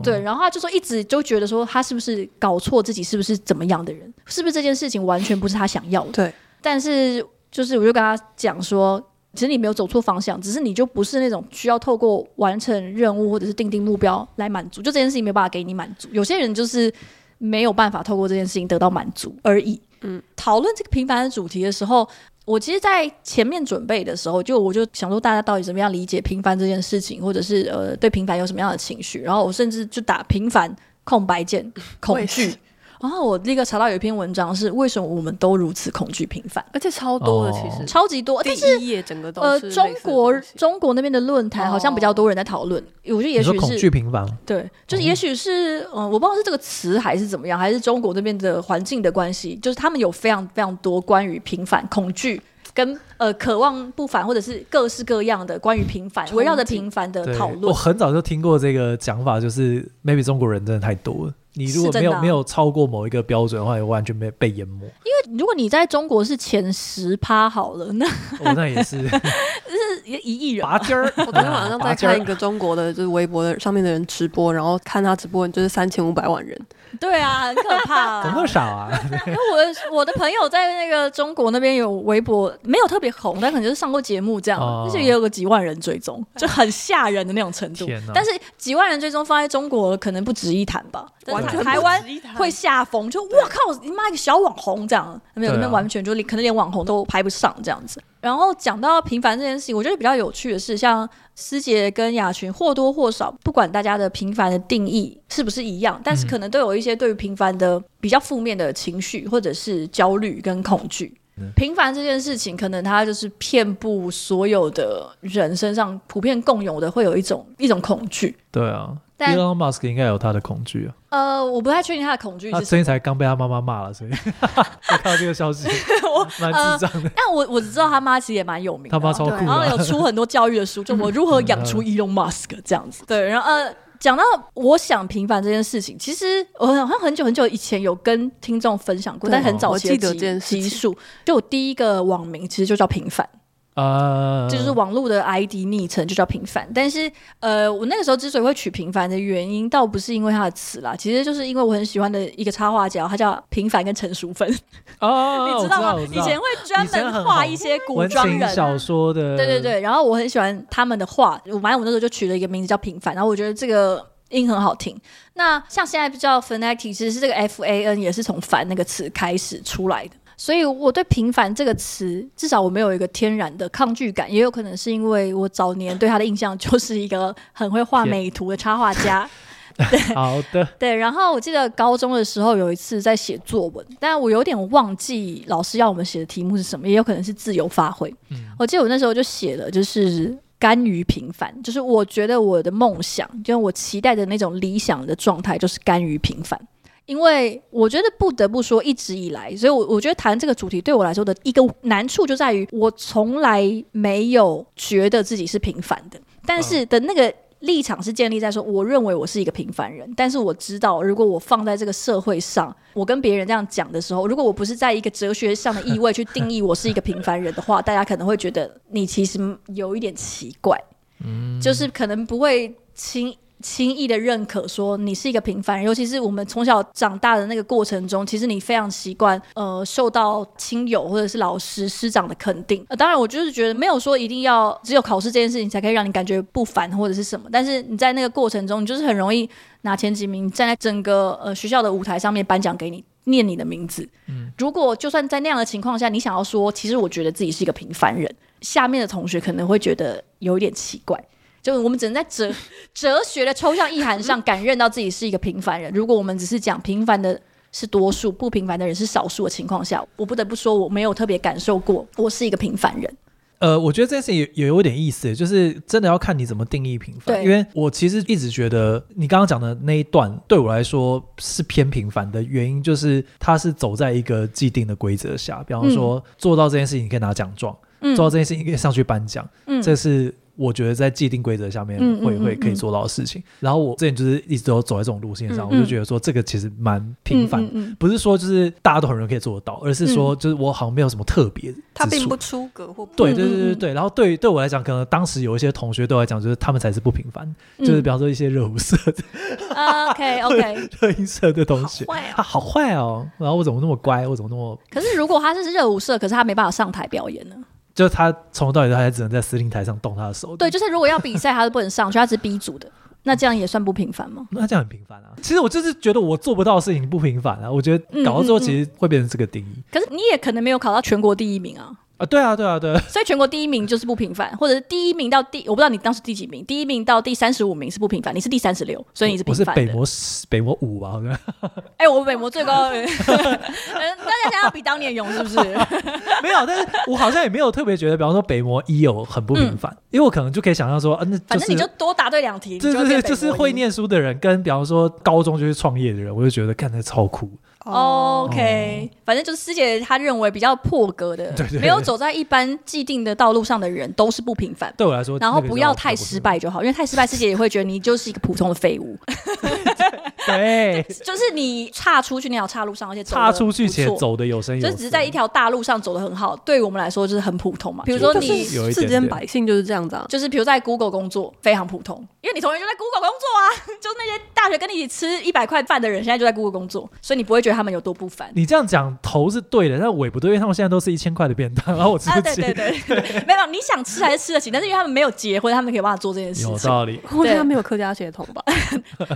对。然后他就说一直就觉得说他是不是搞错自己，是不是怎么样的人？是不是这件事情完全不是他想要的？对。但是就是我就跟他讲说。其实你没有走错方向，只是你就不是那种需要透过完成任务或者是定定目标来满足，就这件事情没有办法给你满足。有些人就是没有办法透过这件事情得到满足而已。嗯，讨论这个平凡的主题的时候，我其实，在前面准备的时候，就我就想说，大家到底怎么样理解平凡这件事情，或者是呃，对平凡有什么样的情绪？然后我甚至就打平凡空白键恐惧。然后我立刻查到有一篇文章是为什么我们都如此恐惧平凡，而且超多的，其实、哦、超级多。第一页整个都是呃，中国中国那边的论坛好像比较多人在讨论。哦、我觉得也许是恐惧平凡，对，就是也许是嗯、呃，我不知道是这个词还是怎么样，还是中国那边的环境的关系，就是他们有非常非常多关于平凡、恐惧跟呃渴望不凡，或者是各式各样的关于平凡围绕着平凡的讨论。我很早就听过这个讲法，就是 maybe 中国人真的太多了。你如果没有、啊、没有超过某一个标准的话，也完全被被淹没。因为如果你在中国是前十趴好了，那、哦、那也是，就是一一亿人。拔尖儿，我昨天晚上在看一个中国的，就是微博的上面的人直播，然后看他直播就是三千五百万人。对啊，很可怕、啊，怎么那么少啊？因为我我的朋友在那个中国那边有微博，没有特别红，但可能就是上过节目这样，而且、哦、也有个几万人追踪，就很吓人的那种程度。哪但是几万人追踪放在中国可能不值一谈吧？完全台湾会吓疯，就我靠，你妈一个小网红这样，没有那边完全就可能连网红都排不上这样子。然后讲到平凡这件事情，我觉得比较有趣的是，像思杰跟雅群或多或少，不管大家的平凡的定义是不是一样，但是可能都有一些对于平凡的比较负面的情绪，或者是焦虑跟恐惧。嗯、平凡这件事情，可能它就是遍布所有的人身上，普遍共有的会有一种一种恐惧。对啊。但 Elon Musk 应该有他的恐惧啊。呃，我不太确定他的恐惧。他最近才刚被他妈妈骂了，所以 我看到这个消息，我蛮智障的。但我我只知道他妈其实也蛮有名的，他妈超酷，然后有出很多教育的书，就我如何 养出 Elon Musk 这样子。对，然后呃，讲到我想平凡这件事情，其实我好像很久很久以前有跟听众分享过，但很早期的集数，就我第一个网名其实就叫平凡。啊，这就是网络的 ID 昵称就叫平凡，但是呃，我那个时候之所以会取平凡的原因，倒不是因为他的词啦，其实就是因为我很喜欢的一个插画家，他叫平凡跟陈淑芬。哦，你知道吗？以前会专门画一些古装人小说的，对对对，然后我很喜欢他们的画，我反正我那时候就取了一个名字叫平凡，然后我觉得这个音很好听。那像现在比较 Fanatic，其实是这个 F A N 也是从凡那个词开始出来的。所以我对“平凡”这个词，至少我没有一个天然的抗拒感，也有可能是因为我早年对他的印象 就是一个很会画美图的插画家。对，好的，对。然后我记得高中的时候有一次在写作文，但我有点忘记老师要我们写的题目是什么，也有可能是自由发挥。嗯，我记得我那时候就写了，就是甘于平凡，就是我觉得我的梦想，就是我期待的那种理想的状态，就是甘于平凡。因为我觉得不得不说，一直以来，所以我我觉得谈这个主题对我来说的一个难处就在于，我从来没有觉得自己是平凡的，但是的那个。立场是建立在说，我认为我是一个平凡人，但是我知道，如果我放在这个社会上，我跟别人这样讲的时候，如果我不是在一个哲学上的意味去定义我是一个平凡人的话，大家可能会觉得你其实有一点奇怪，嗯，就是可能不会轻。轻易的认可说你是一个平凡人，尤其是我们从小长大的那个过程中，其实你非常习惯呃受到亲友或者是老师师长的肯定。呃，当然我就是觉得没有说一定要只有考试这件事情才可以让你感觉不凡或者是什么，但是你在那个过程中，你就是很容易拿前几名，站在整个呃学校的舞台上面颁奖给你，念你的名字。嗯，如果就算在那样的情况下，你想要说其实我觉得自己是一个平凡人，下面的同学可能会觉得有一点奇怪。就我们只能在哲 哲学的抽象意涵上感认到自己是一个平凡人。如果我们只是讲平凡的是多数，不平凡的人是少数的情况下，我不得不说我没有特别感受过我是一个平凡人。呃，我觉得这件事也也有点意思，就是真的要看你怎么定义平凡。因为我其实一直觉得你刚刚讲的那一段对我来说是偏平凡的原因，就是他是走在一个既定的规则下，比方说、嗯、做到这件事情你可以拿奖状，嗯、做到这件事情可以上去颁奖，嗯，这是。我觉得在既定规则下面会会可以做到的事情，然后我之前就是一直都走在这种路线上，我就觉得说这个其实蛮平凡，不是说就是大家都很容易可以做得到，而是说就是我好像没有什么特别，他并不出格或对对对对对。然后对对我来讲，可能当时有一些同学对我来讲，就是他们才是不平凡，就是比方说一些热舞社的，OK OK，热音社的同学，他好坏哦，然后我怎么那么乖，我怎么那么……可是如果他是热舞社，可是他没办法上台表演呢？就他从头到尾，他还只能在司令台上动他的手。对，就是如果要比赛，他是不能上去，他是 B 组的。那这样也算不平凡吗？那这样很平凡啊。其实我就是觉得我做不到的事情不平凡啊。我觉得搞到最后其实会变成这个定义。嗯嗯嗯。可是你也可能没有考到全国第一名啊。啊，对啊，对啊，对啊。所以全国第一名就是不平凡，或者是第一名到第，我不知道你当时第几名，第一名到第三十五名是不平凡，你是第三十六，所以你是平凡的。我是北模北模五吧？好像。哎，我北模最高，嗯，大家想要比当年勇是不是？没有，但是我好像也没有特别觉得，比方说北模一有很不平凡，因为我可能就可以想象说，嗯，那反正你就多答对两题，对对对，就是会念书的人跟比方说高中就去创业的人，我就觉得看着超酷。OK，反正就是师姐她认为比较破格的，没有走在一般既定的道路上的人都是不平凡。对我来说，然后不要太失败就好，因为太失败，师姐也会觉得你就是一个普通的废物。对，就是你岔出去那条岔路上，而且岔出去且走的有声有色，就只是在一条大路上走的很好，对于我们来说就是很普通嘛。比如说你世间百姓就是这样子啊，就是比如在 Google 工作非常普通，因为你同学就在 Google 工作啊，就是那些大学跟你一起吃一百块饭的人，现在就在 Google 工作，所以你不会觉得他们有多不凡。你这样讲头是对的，但尾不对，因为他们现在都是一千块的便当，然后我吃不起。对对对，没有，你想吃还是吃得起，但是因为他们没有结婚，他们可以帮他做这件事情。有道理，或者他们没有客家血统吧？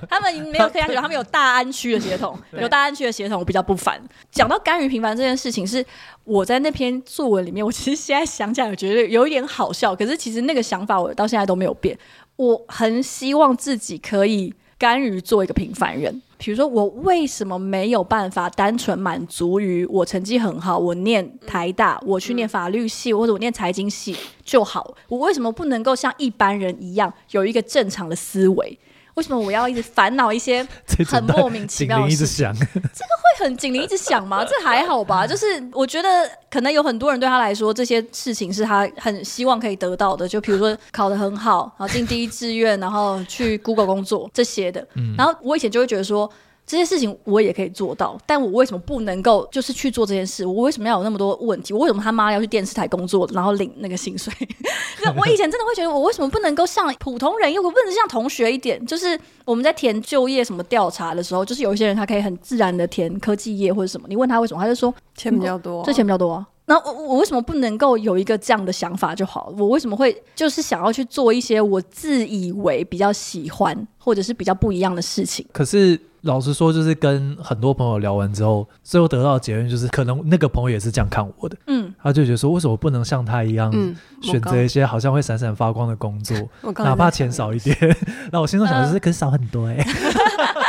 他们没有客家血统，他们有大安区的协同，有大安区的协同，我比较不凡。讲到甘于平凡这件事情，是我在那篇作文里面，我其实现在想起来，我觉得有一点好笑。可是其实那个想法我到现在都没有变。我很希望自己可以甘于做一个平凡人。比如说，我为什么没有办法单纯满足于我成绩很好，我念台大，我去念法律系，或者我念财经系就好？我为什么不能够像一般人一样有一个正常的思维？为什么我要一直烦恼一些 很莫名其妙的事情？这个会很警铃一直响吗？这还好吧。就是我觉得可能有很多人对他来说，这些事情是他很希望可以得到的。就比如说考得很好，然后进第一志愿，然后去 Google 工作这些的。然后我以前就会觉得说。这些事情我也可以做到，但我为什么不能够就是去做这件事？我为什么要有那么多问题？我为什么他妈要去电视台工作，然后领那个薪水？我以前真的会觉得，我为什么不能够像普通人，又不能像同学一点？就是我们在填就业什么调查的时候，就是有一些人他可以很自然的填科技业或者什么，你问他为什么，他就说钱比较多，这钱比较多啊。那我我为什么不能够有一个这样的想法就好？我为什么会就是想要去做一些我自以为比较喜欢或者是比较不一样的事情？可是。老实说，就是跟很多朋友聊完之后，最后得到的结论就是，可能那个朋友也是这样看我的。嗯，他就觉得说，为什么不能像他一样，选择一些好像会闪闪发光的工作，哪怕钱少一点？那我心中想的是，可是少很多哎。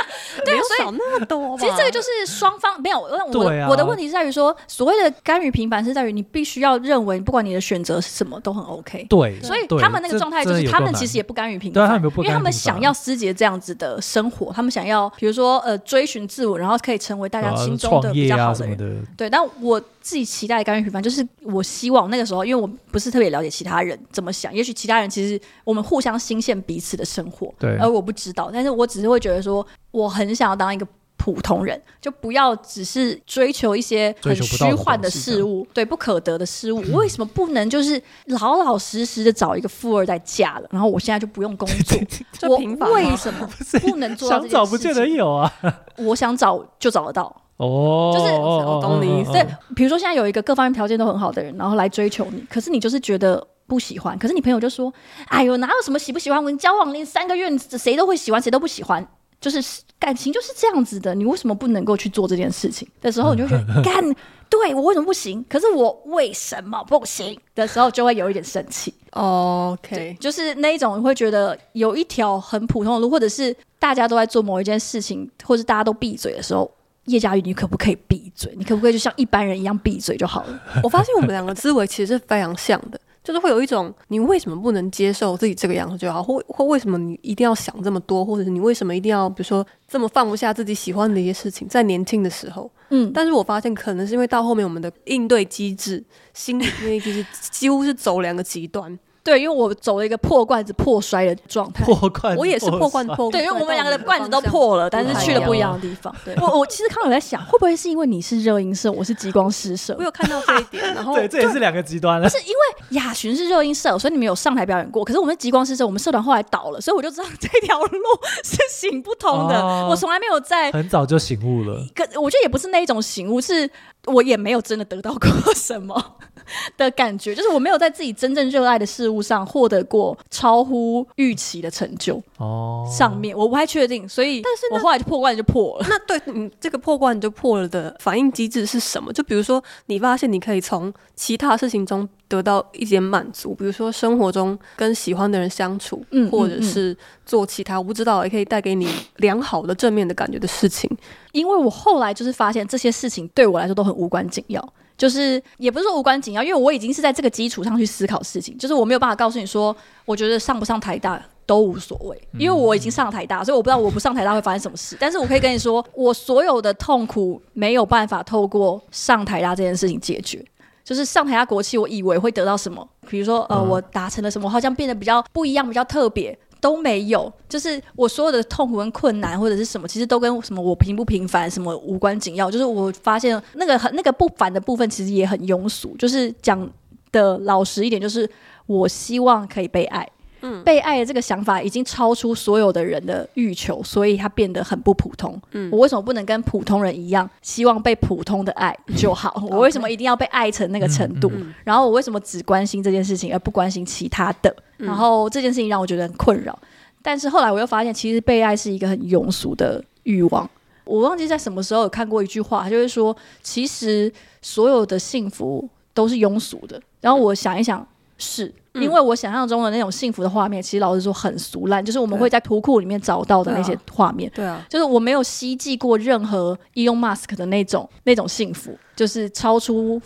少那么多。其实这个就是双方没有。我对、啊、我的问题是在于说，所谓的甘于平凡是在于你必须要认为，不管你的选择是什么都很 OK。对，所以他们那个状态就是他们其实也不甘于平凡，因为他们想要师姐这样子的生活，他们想要比如说呃追寻自我，然后可以成为大家心中的比较好的人。的对，但我自己期待的甘于平凡，就是我希望那个时候，因为我不是特别了解其他人怎么想，也许其他人其实我们互相欣羡彼此的生活，对，而我不知道，但是我只是会觉得说，我很想要当一个。普通人就不要只是追求一些很虚幻的事物，对不可得的事物。为什么不能就是老老实实的找一个富二代嫁了？然后我现在就不用工作，我为什么 不能做？想找不见得有啊，我想找就找得到哦。就是我懂你意思。对，比如说现在有一个各方面条件都很好的人，然后来追求你，可是你就是觉得不喜欢。可是你朋友就说：“哎呦，哪有什么喜不喜欢？我们交往连三个月，谁都会喜欢，谁都不喜欢。”就是感情就是这样子的，你为什么不能够去做这件事情的时候，你就觉得 干，对我为什么不行？可是我为什么不行的时候，就会有一点生气。OK，就是那一种会觉得有一条很普通的路，或者是大家都在做某一件事情，或者大家都闭嘴的时候，叶嘉瑜，你可不可以闭嘴？你可不可以就像一般人一样闭嘴就好了？我发现我们两个思维其实是非常像的。就是会有一种，你为什么不能接受自己这个样子就好，或或为什么你一定要想这么多，或者是你为什么一定要，比如说这么放不下自己喜欢的一些事情，在年轻的时候，嗯，但是我发现可能是因为到后面我们的应对机制、心理应对机制几乎是走两个极端。对，因为我走了一个破罐子破摔的状态，破罐子，我也是破罐子破。对，因为我们两个的罐子都破了，但是去了不一样的地方。对，我我其实刚刚有在想，会不会是因为你是热音社，我是极光诗社？我有看到这一点，然后 对，这也是两个极端了。不是因为雅寻是热音社，所以你们有上台表演过。可是我们极光诗社，我们社团后来倒了，所以我就知道这条路 是行不通的。我从来没有在很早就醒悟了。可我觉得也不是那一种醒悟，是我也没有真的得到过什么。的感觉就是我没有在自己真正热爱的事物上获得过超乎预期的成就哦。上面我不太确定，所以但是我后来就破罐就破了。那对你这个破罐就破了的反应机制是什么？就比如说你发现你可以从其他事情中得到一点满足，比如说生活中跟喜欢的人相处，嗯，或者是做其他我不知道也可以带给你良好的正面的感觉的事情。因为我后来就是发现这些事情对我来说都很无关紧要。就是也不是说无关紧要，因为我已经是在这个基础上去思考事情。就是我没有办法告诉你说，我觉得上不上台大都无所谓，因为我已经上台大，所以我不知道我不上台大会发生什么事。但是我可以跟你说，我所有的痛苦没有办法透过上台大这件事情解决。就是上台下国旗，我以为会得到什么，比如说呃，我达成了什么，我好像变得比较不一样，比较特别。都没有，就是我所有的痛苦跟困难或者是什么，其实都跟什么我平不平凡什么无关紧要。就是我发现那个很那个不凡的部分，其实也很庸俗。就是讲的老实一点，就是我希望可以被爱，嗯，被爱的这个想法已经超出所有的人的欲求，所以它变得很不普通。嗯，我为什么不能跟普通人一样，希望被普通的爱就好？我为什么一定要被爱成那个程度？嗯嗯嗯、然后我为什么只关心这件事情而不关心其他的？然后这件事情让我觉得很困扰，但是后来我又发现，其实被爱是一个很庸俗的欲望。我忘记在什么时候有看过一句话，就是说，其实所有的幸福都是庸俗的。然后我想一想，是。因为我想象中的那种幸福的画面，其实老实说很俗烂，就是我们会在图库里面找到的那些画面。对啊，就是我没有希冀过任何 Elon Musk 的那种那种幸福，就是超出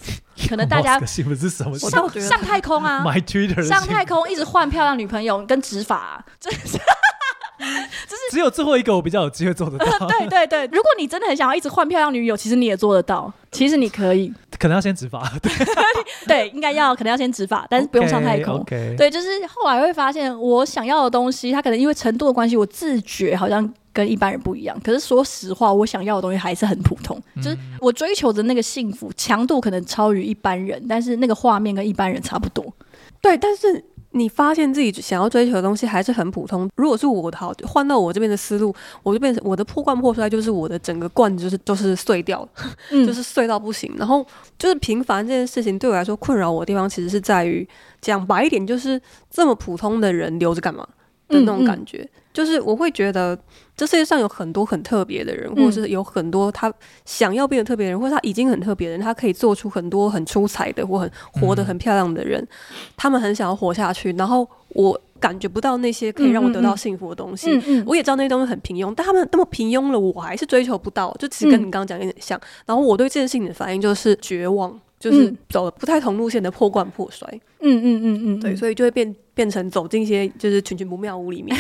可能大家幸福是什么？上上太空啊，My Twitter 上太空一直换漂亮女朋友跟执法啊，真是。就是只有最后一个我比较有机会做得到。对对对，如果你真的很想要一直换漂亮女友，其实你也做得到。其实你可以，可能要先执法。对，对，应该要，可能要先执法，但是不用上太空。Okay, okay. 对，就是后来会发现，我想要的东西，它可能因为程度的关系，我自觉好像跟一般人不一样。可是说实话，我想要的东西还是很普通。嗯、就是我追求的那个幸福强度可能超于一般人，但是那个画面跟一般人差不多。对，但是。你发现自己想要追求的东西还是很普通。如果是我的好，换到我这边的思路，我就变成我的破罐破摔，就是我的整个罐子就是都、就是碎掉，了、就是碎到不行。然后就是平凡这件事情对我来说困扰我的地方，其实是在于讲白一点，就是这么普通的人留着干嘛的那种感觉。嗯嗯就是我会觉得，这世界上有很多很特别的人，或者是有很多他想要变得特别的人，或者他已经很特别的人，他可以做出很多很出彩的或很活得很漂亮的人，他们很想要活下去。然后我感觉不到那些可以让我得到幸福的东西。我也知道那些东西很平庸，但他们那么平庸了，我还是追求不到，就其实跟你刚刚讲有点像。然后我对这件事情的反应就是绝望，就是走了不太同路线的破罐破摔。嗯嗯嗯嗯，对，所以就会变变成走进一些就是群群不妙屋里面。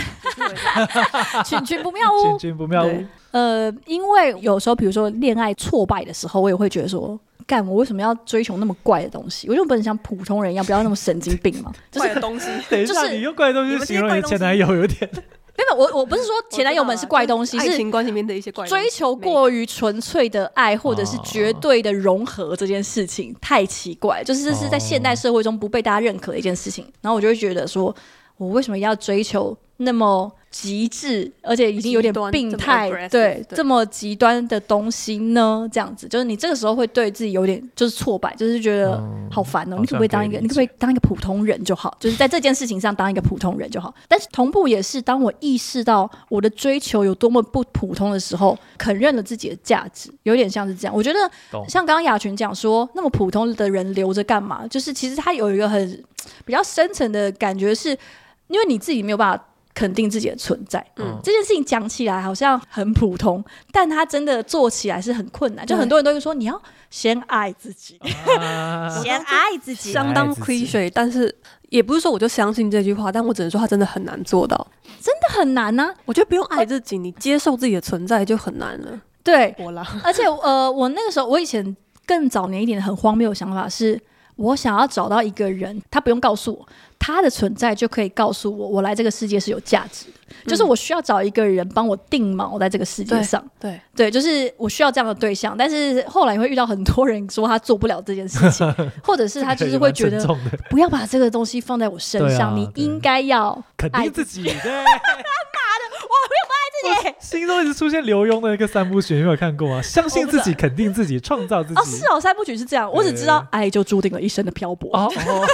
群群不妙屋，群群不妙屋。呃，因为有时候比如说恋爱挫败的时候，我也会觉得说。干，我为什么要追求那么怪的东西？我就不能像普通人一样，不要那么神经病嘛。就是怪的东西，等一下，你用怪的东西形容你前男友有点。没有，我我不是说前男友们是怪东西，是爱情观里面的一些怪东西。追求过于纯粹的爱，或者是绝对的融合这件事情太奇怪，就是这是在现代社会中不被大家认可的一件事情。然后我就会觉得说，我为什么要追求那么？极致，而且已经有点病态，对，这么极端的东西呢？这样子，就是你这个时候会对自己有点就是挫败，就是觉得好烦哦、喔。你可不可以当一个，你可不可以当一个普通人就好？就是在这件事情上当一个普通人就好。但是同步也是，当我意识到我的追求有多么不普通的时候，肯认了自己的价值，有点像是这样。我觉得像刚刚雅群讲说，那么普通的人留着干嘛？就是其实他有一个很 比较深层的感觉，是因为你自己没有办法。肯定自己的存在，嗯，这件事情讲起来好像很普通，但他真的做起来是很困难。就很多人都会说，你要先爱自己，啊、先爱自己，相当 cliche，但是也不是说我就相信这句话，但我只能说他真的很难做到，真的很难呢、啊。我觉得不用爱自己，你接受自己的存在就很难了。对，而且呃，我那个时候，我以前更早年一点很荒谬的想法是，我想要找到一个人，他不用告诉我。他的存在就可以告诉我，我来这个世界是有价值的。嗯、就是我需要找一个人帮我定锚在这个世界上。对对，对，就是我需要这样的对象。但是后来会遇到很多人说他做不了这件事情，或者是他就是会觉得不要把这个东西放在我身上，啊、你应该要肯定自己。对，妈的，我没有不爱自己。心中一直出现刘墉的一个三部曲，你有没有看过吗？相信自己，肯定自己，创造自己。哦，是哦，三部曲是这样。我只知道爱就注定了一生的漂泊。哦。哦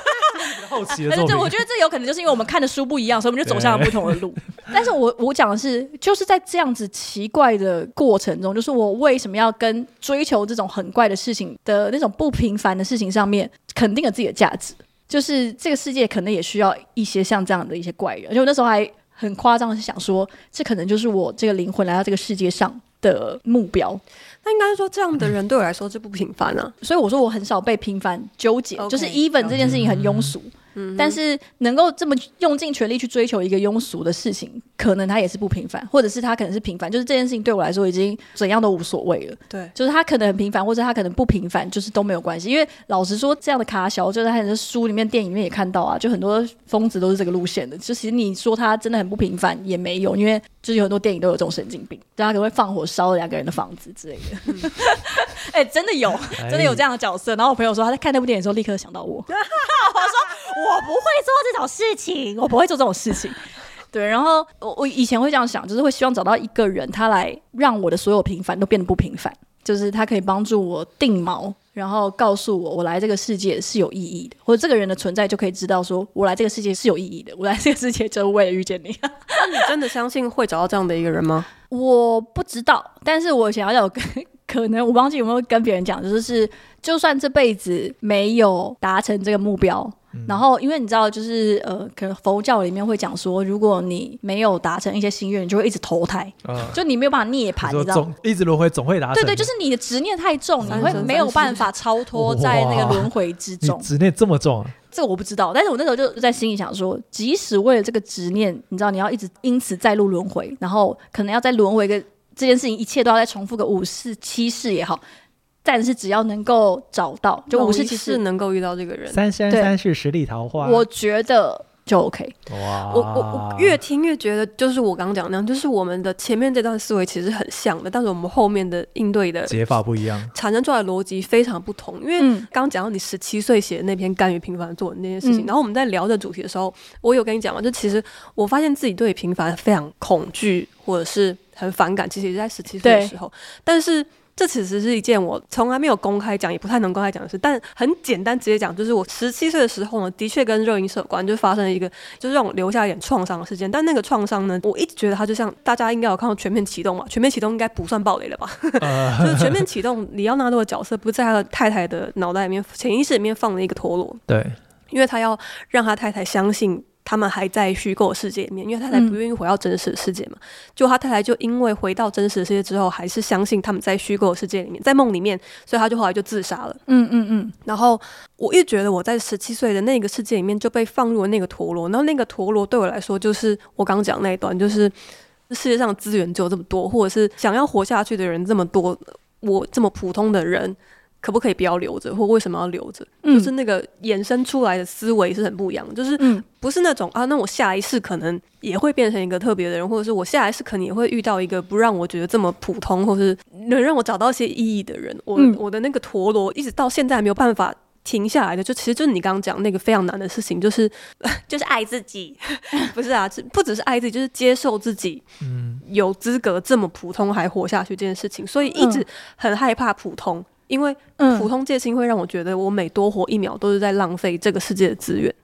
好奇的，对，我觉得这有可能就是因为我们看的书不一样，所以我们就走向了不同的路。但是我我讲的是，就是在这样子奇怪的过程中，就是我为什么要跟追求这种很怪的事情的那种不平凡的事情上面，肯定了自己的价值。就是这个世界可能也需要一些像这样的一些怪人。而且我那时候还很夸张的是想说，这可能就是我这个灵魂来到这个世界上的目标。那应该说，这样的人对我来说是不平凡啊。所以我说我很少被平凡纠结，Okay, 就是 even 这件事情很庸俗。嗯但是能够这么用尽全力去追求一个庸俗的事情，可能他也是不平凡，或者是他可能是平凡。就是这件事情对我来说已经怎样都无所谓了。对，就是他可能很平凡，或者他可能不平凡，就是都没有关系。因为老实说，这样的卡小，就在很多书里面、电影里面也看到啊，就很多疯子都是这个路线的。就其实你说他真的很不平凡也没有，因为就是有很多电影都有这种神经病，大家可能会放火烧了两个人的房子之类的。哎、嗯欸，真的有，真的有这样的角色。然后我朋友说他在看那部电影的时候立刻想到我，我 说我不会做。这种事情我不会做这种事情，对。然后我我以前会这样想，就是会希望找到一个人，他来让我的所有平凡都变得不平凡，就是他可以帮助我定锚，然后告诉我我来这个世界是有意义的，或者这个人的存在就可以知道说我来这个世界是有意义的，我来这个世界就是为了遇见你。那 你真的相信会找到这样的一个人吗？我不知道，但是我想要有个。可能我忘记有没有跟别人讲，就是就算这辈子没有达成这个目标，嗯、然后因为你知道，就是呃，可能佛教里面会讲说，如果你没有达成一些心愿，你就会一直投胎，嗯、就你没有办法涅槃，你知道吗？一直轮回总会达成。对对，就是你的执念太重，你会没有办法超脱在那个轮回之中。执念这么重啊？这个我不知道，但是我那时候就在心里想说，即使为了这个执念，你知道你要一直因此再入轮回，然后可能要再轮回个。这件事情一切都要再重复个五次七次也好，但是只要能够找到，就五世七世能够遇到这个人，三生三世十里桃花，我觉得就 OK。哇，我我我越听越觉得，就是我刚刚讲那样，就是我们的前面这段思维其实很像的，但是我们后面的应对的解法不一样，产生出来的逻辑非常不同。因为刚刚讲到你十七岁写的那篇《甘于平凡做的那件事情》，嗯，然后我们在聊这主题的时候，我有跟你讲嘛，就其实我发现自己对平凡非常恐惧，或者是。很反感，其实也是在十七岁的时候。但是这其实是一件我从来没有公开讲，也不太能公开讲的事。但很简单直接讲，就是我十七岁的时候呢，的确跟热音社有关，就发生了一个就是让我留下一点创伤的事件。但那个创伤呢，我一直觉得它就像大家应该有看到《全面启动》嘛，《全面启动》应该不算暴雷了吧？呃、就是《全面启动》，里奥纳多的角色不是在他的太太的脑袋里面、潜意识里面放了一个陀螺。对。因为他要让他太太相信他们还在虚构世界里面，因为太太不愿意回到真实的世界嘛。就他太太就因为回到真实的世界之后，还是相信他们在虚构世界里面，在梦里面，所以他就后来就自杀了。嗯嗯嗯。然后我一觉得我在十七岁的那个世界里面就被放入了那个陀螺，然后那个陀螺对我来说就是我刚讲那一段，就是世界上资源只有这么多，或者是想要活下去的人这么多，我这么普通的人。可不可以不要留着，或为什么要留着？嗯、就是那个衍生出来的思维是很不一样的，就是不是那种啊，那我下一世可能也会变成一个特别的人，或者是我下一世可能也会遇到一个不让我觉得这么普通，或是能让我找到一些意义的人。我、嗯、我的那个陀螺一直到现在还没有办法停下来的，就其实就是你刚刚讲那个非常难的事情，就是 就是爱自己，不是啊，不只是爱自己，就是接受自己，嗯，有资格这么普通还活下去这件事情，所以一直很害怕普通。因为普通戒心会让我觉得，我每多活一秒都是在浪费这个世界的资源。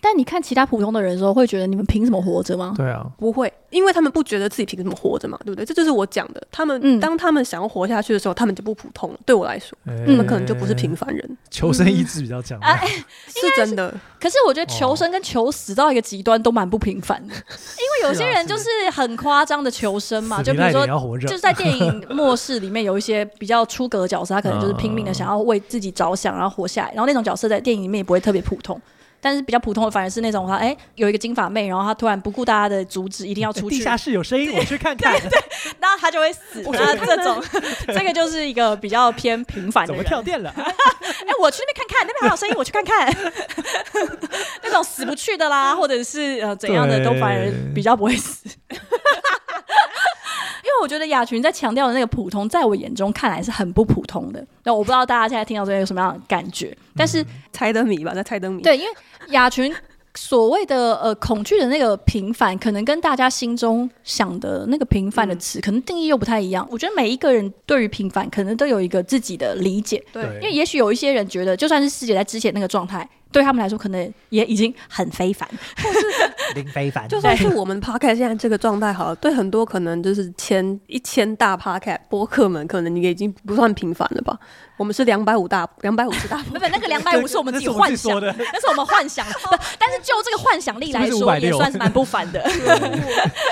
但你看其他普通的人的时候，会觉得你们凭什么活着吗？对啊，不会，因为他们不觉得自己凭什么活着嘛，对不对？这就是我讲的。他们、嗯、当他们想要活下去的时候，他们就不普通了。对我来说，欸、他们可能就不是平凡人。求生意志比较强，嗯啊、是真的。可是我觉得求生跟求死到一个极端都蛮不平凡的，因为有些人就是很夸张的求生嘛，就比如说，就是在电影末世里面有一些比较出格的角色，他可能就是拼命的想要为自己着想，然后活下来。然后那种角色在电影里面也不会特别普通。但是比较普通的反而是那种他哎、欸，有一个金发妹，然后她突然不顾大家的阻止，一定要出去。地下室有声音，我去看看。对，对，然后他就会死。然后这种，这个就是一个比较偏平凡。怎么跳电了？哎、欸，我去那边看看，那边还有声音，我去看看。那种死不去的啦，或者是呃怎样的，都反而比较不会死。我觉得雅群在强调的那个普通，在我眼中看来是很不普通的。那我不知道大家现在听到这边有什么样的感觉，但是猜灯谜吧，在猜灯谜。对，因为雅群所谓的呃恐惧的那个平凡，可能跟大家心中想的那个平凡的词，嗯、可能定义又不太一样。我觉得每一个人对于平凡，可能都有一个自己的理解。对，因为也许有一些人觉得，就算是师姐在之前那个状态。对他们来说，可能也已经很非凡，零非凡。就算是我们 Podcast 现在这个状态好了，对很多可能就是千一千大 Podcast 播客们，可能你已经不算平凡了吧。我们是两百五大，两百五十大。不不，那个两百五是我们自己幻想的，那是我们幻想 的。但是就这个幻想力来说，也算是蛮不凡的。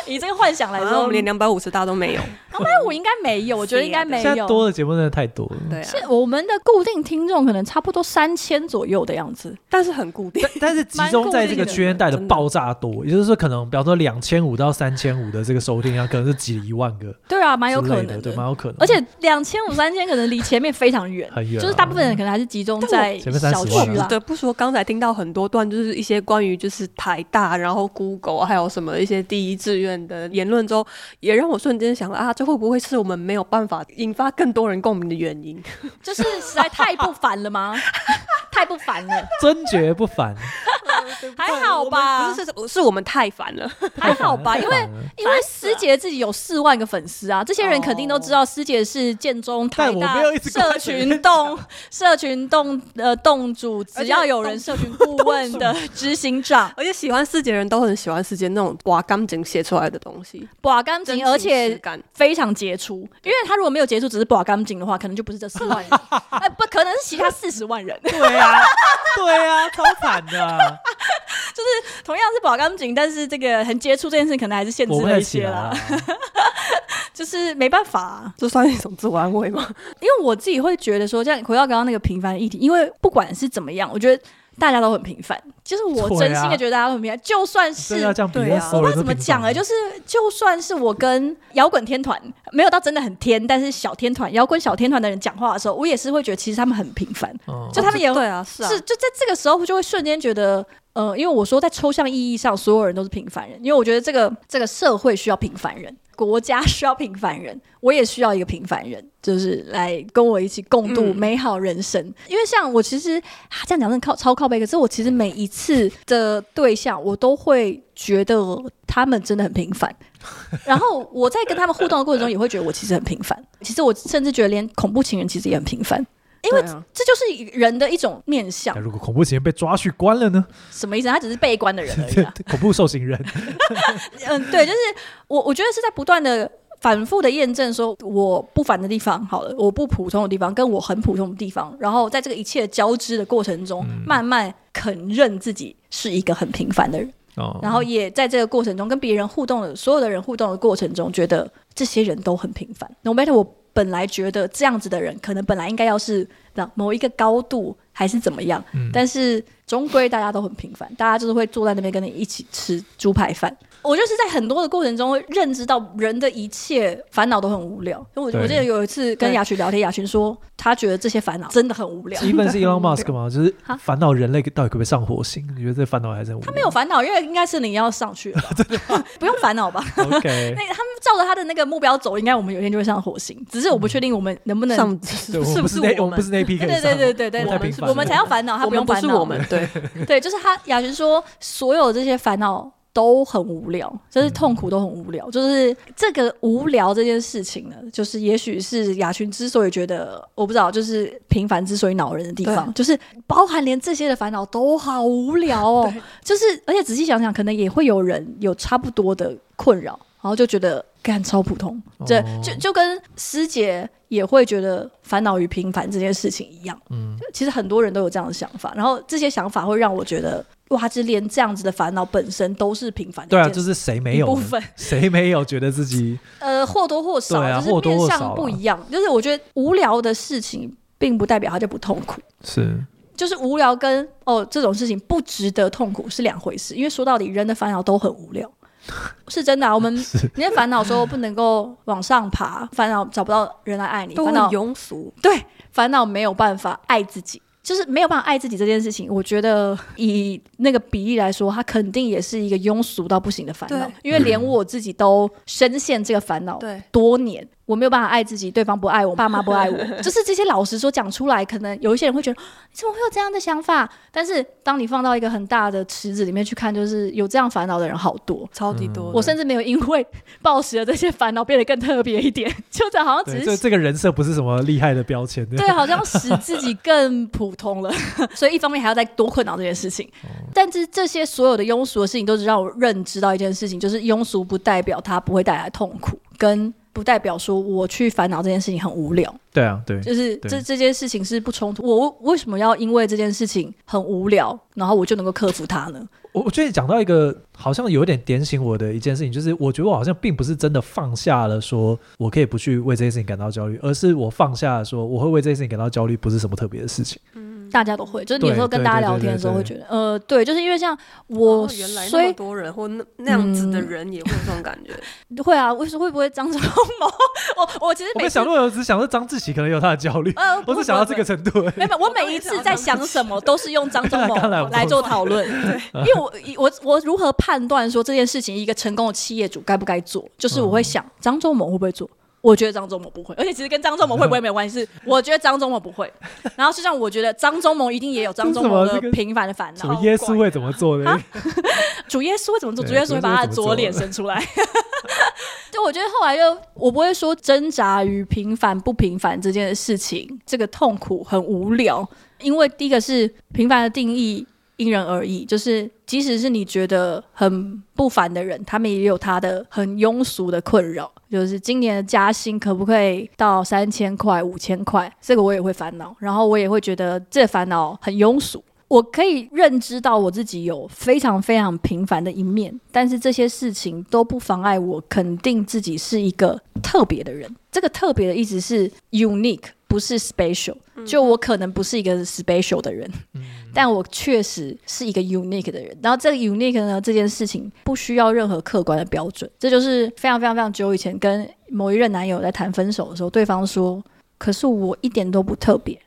以这个幻想来说，我们连两百五十大都没有。两百五应该没有，我觉得应该没有。现在多的节目真的太多了。对啊，是我们的固定听众可能差不多三千左右的样子。但是很固定，但是集中在这个区间带的爆炸多，也就是说，可能比方说两千五到三千五的这个收听量，可能是几一万个。对啊，蛮有可能的，对，蛮有可能。而且两千五、三千可能离前面非常远，很远，就是大部分人可能还是集中在小区啦。对。不得不说，刚才听到很多段，就是一些关于就是台大，然后 Google 还有什么一些第一志愿的言论之后，也让我瞬间想了啊，这会不会是我们没有办法引发更多人共鸣的原因？就是实在太不凡了吗？太不凡了，真绝不凡，还好吧？不是，是是我们太烦了，还好吧？因为因为师姐自己有四万个粉丝啊，这些人肯定都知道师姐是建中台大社群洞 社群动呃动主，只要有人社群顾问的 执行长，而且喜欢四姐的人都很喜欢四姐那种哇干净写出来的东西，哇干净，而且非常杰出。因为他如果没有杰出，只是哇干净的话，可能就不是这四万人，哎，不可能是其他四十万人。对啊。对啊，超惨的，就是同样是保干净，但是这个很杰出这件事，可能还是限制了一些啦。就是没办法、啊，这算一种自我安慰吗？因为我自己会觉得说，像回到刚刚那个平凡的议题，因为不管是怎么样，我觉得。大家都很平凡，就是我真心的觉得大家都很平凡。啊、就算是对啊，我不知道怎么讲哎，就是就算是我跟摇滚天团没有到真的很天，但是小天团摇滚小天团的人讲话的时候，我也是会觉得其实他们很平凡。嗯、就他们也会、哦、啊，是啊，是就在这个时候就会瞬间觉得，呃，因为我说在抽象意义上，所有人都是平凡人，因为我觉得这个这个社会需要平凡人。国家需要平凡人，我也需要一个平凡人，就是来跟我一起共度美好人生。嗯、因为像我其实、啊、这样讲真的靠超靠背，可是我其实每一次的对象，我都会觉得他们真的很平凡。然后我在跟他们互动的过程中，也会觉得我其实很平凡。其实我甚至觉得连恐怖情人其实也很平凡。因为这就是人的一种面相。如果恐怖情人被抓去关了呢？什么意思？他只是被关的人而已、啊。恐怖受刑人。嗯，对，就是我，我觉得是在不断的、反复的验证，说我不凡的地方，好了，我不普通的地方，跟我很普通的地方，然后在这个一切交织的过程中，嗯、慢慢肯认自己是一个很平凡的人。哦，然后也在这个过程中跟别人互动的所有的人互动的过程中，觉得这些人都很平凡。No matter 我本来觉得这样子的人，可能本来应该要是某一个高度，还是怎么样，嗯、但是终归大家都很平凡，大家就是会坐在那边跟你一起吃猪排饭。我就是在很多的过程中会认知到人的一切烦恼都很无聊。我我记得有一次跟雅群聊天，雅群说他觉得这些烦恼真的很无聊。基本是 Elon Musk 吗？就是 烦恼人类到底可不可以上火星？你觉得这烦恼还是很无聊？他没有烦恼，因为应该是你要上去了，不用烦恼吧？OK，那他们照着他的那个目标走，应该我们有一天就会上火星。只是我不确定我们能不能上，是不是我们不是那批？对对对对对，我们我们才要烦恼，他不用烦恼。我们对对，就是他雅群说所有这些烦恼。都很无聊，就是痛苦都很无聊，嗯、就是这个无聊这件事情呢，就是也许是雅群之所以觉得我不知道，就是平凡之所以恼人的地方，就是包含连这些的烦恼都好无聊哦，就是而且仔细想想，可能也会有人有差不多的困扰，然后就觉得干超普通，这、哦、就就跟师姐也会觉得烦恼与平凡这件事情一样，嗯，其实很多人都有这样的想法，然后这些想法会让我觉得。哇，就连这样子的烦恼本身都是平凡的。对啊，就是谁没有部分，谁没有觉得自己 呃或多或少，啊、就是面向不一样。就是我觉得无聊的事情，并不代表它就不痛苦。是，就是无聊跟哦这种事情不值得痛苦是两回事。因为说到底，人的烦恼都很无聊，是真的、啊。我们 你在烦恼说不能够往上爬，烦恼找不到人来爱你，烦恼庸俗，对，烦恼没有办法爱自己。就是没有办法爱自己这件事情，我觉得以那个比例来说，它肯定也是一个庸俗到不行的烦恼。因为连我自己都深陷这个烦恼多年。我没有办法爱自己，对方不爱我，爸妈不爱我，就是这些老实说讲出来，可能有一些人会觉得 你怎么会有这样的想法？但是当你放到一个很大的池子里面去看，就是有这样烦恼的人好多，超级多。我甚至没有因为暴食的这些烦恼变得更特别一点，就这好像只是这个人设不是什么厉害的标签，对，好像使自己更普通了。所以一方面还要再多困扰这件事情，但是这些所有的庸俗的事情，都是让我认知到一件事情，就是庸俗不代表它不会带来痛苦跟。不代表说我去烦恼这件事情很无聊。对啊，对，就是这这件事情是不冲突。我为什么要因为这件事情很无聊，然后我就能够克服它呢？我我觉得讲到一个好像有点点醒我的一件事情，就是我觉得我好像并不是真的放下了说我可以不去为这件事情感到焦虑，而是我放下了说我会为这件事情感到焦虑，不是什么特别的事情。嗯。大家都会，就是你有时候跟大家聊天的时候会觉得，呃，对，就是因为像我，原来那么多人或那那样子的人也会有这种感觉，会啊，会会不会张忠谋？我我其实每想到我只想说张志祺可能有他的焦虑，呃，我是想到这个程度。没有，我每一次在想什么都是用张忠谋来做讨论，对，因为我我我如何判断说这件事情一个成功的企业主该不该做，就是我会想张忠谋会不会做。我觉得张忠谋不会，而且其实跟张忠谋会不会没有关系。是 我觉得张忠谋不会，然后实际上我觉得张忠谋一定也有张忠谋的平凡的烦恼。主耶稣会怎么做呢？主耶稣会怎么做？主耶稣会把他的左脸伸出来。就我觉得后来又，我不会说挣扎于平凡不平凡这件事情，这个痛苦很无聊，因为第一个是平凡的定义。因人而异，就是即使是你觉得很不凡的人，他们也有他的很庸俗的困扰。就是今年的加薪可不可以到三千块、五千块？这个我也会烦恼，然后我也会觉得这烦恼很庸俗。我可以认知到我自己有非常非常平凡的一面，但是这些事情都不妨碍我肯定自己是一个特别的人。这个特别的意思是 unique。不是 special，就我可能不是一个 special 的人，嗯、但我确实是一个 unique 的人。然后这个 unique 呢，这件事情不需要任何客观的标准。这就是非常非常非常久以前跟某一任男友在谈分手的时候，对方说：“可是我一点都不特别，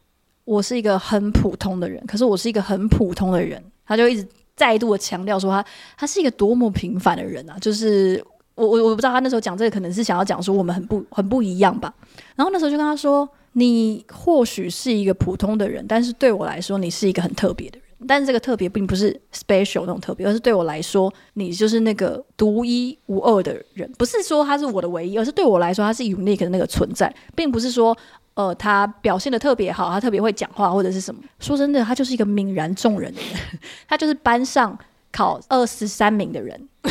我是一个很普通的人。可是我是一个很普通的人。”他就一直再度的强调说他他是一个多么平凡的人啊！就是我我我不知道他那时候讲这个可能是想要讲说我们很不很不一样吧。然后那时候就跟他说。你或许是一个普通的人，但是对我来说，你是一个很特别的人。但是这个特别并不是 special 那种特别，而是对我来说，你就是那个独一无二的人。不是说他是我的唯一，而是对我来说，他是 unique 的那个存在，并不是说呃他表现得特别好，他特别会讲话或者是什么。说真的，他就是一个泯然众人的人，他就是班上考二十三名的人。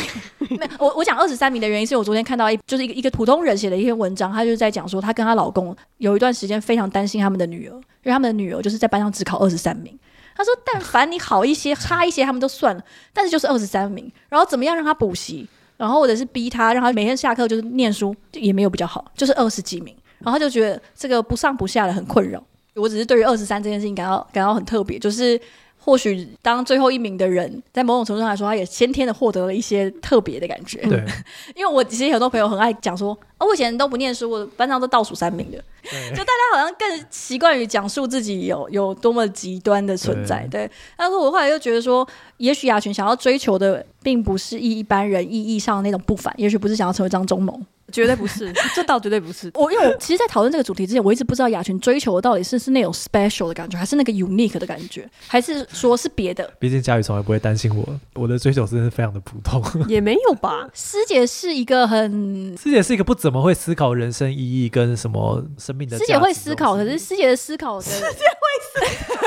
没有，我我讲二十三名的原因是我昨天看到一就是一个一个普通人写的一篇文章，他就是在讲说，她跟她老公有一段时间非常担心他们的女儿，因为他们的女儿就是在班上只考二十三名，他说，但凡你好一些，差一些，他们都算了，但是就是二十三名。然后怎么样让他补习，然后或者是逼他让他每天下课就是念书，也没有比较好，就是二十几名。然后他就觉得这个不上不下的很困扰。我只是对于二十三这件事情感到感到很特别，就是。或许当最后一名的人，在某种程度上来说，他也先天的获得了一些特别的感觉。对，因为我其实很多朋友很爱讲说，哦，我以前都不念书，我班上都倒数三名的。就大家好像更习惯于讲述自己有有多么极端的存在。对，对，但是我后来又觉得说，也许雅群想要追求的，并不是一般人意义上的那种不凡，也许不是想要成为张忠谋。绝对不是，这倒绝对不是。我因为我 其实，在讨论这个主题之前，我一直不知道雅群追求的到底是是那种 special 的感觉，还是那个 unique 的感觉，还是说是别的？毕竟佳宇从来不会担心我，我的追求真的是非常的普通。也没有吧？师姐是一个很，师姐是一个不怎么会思考人生意义跟什么生命的。师姐会思考，可是师姐的思考的，师姐会思考，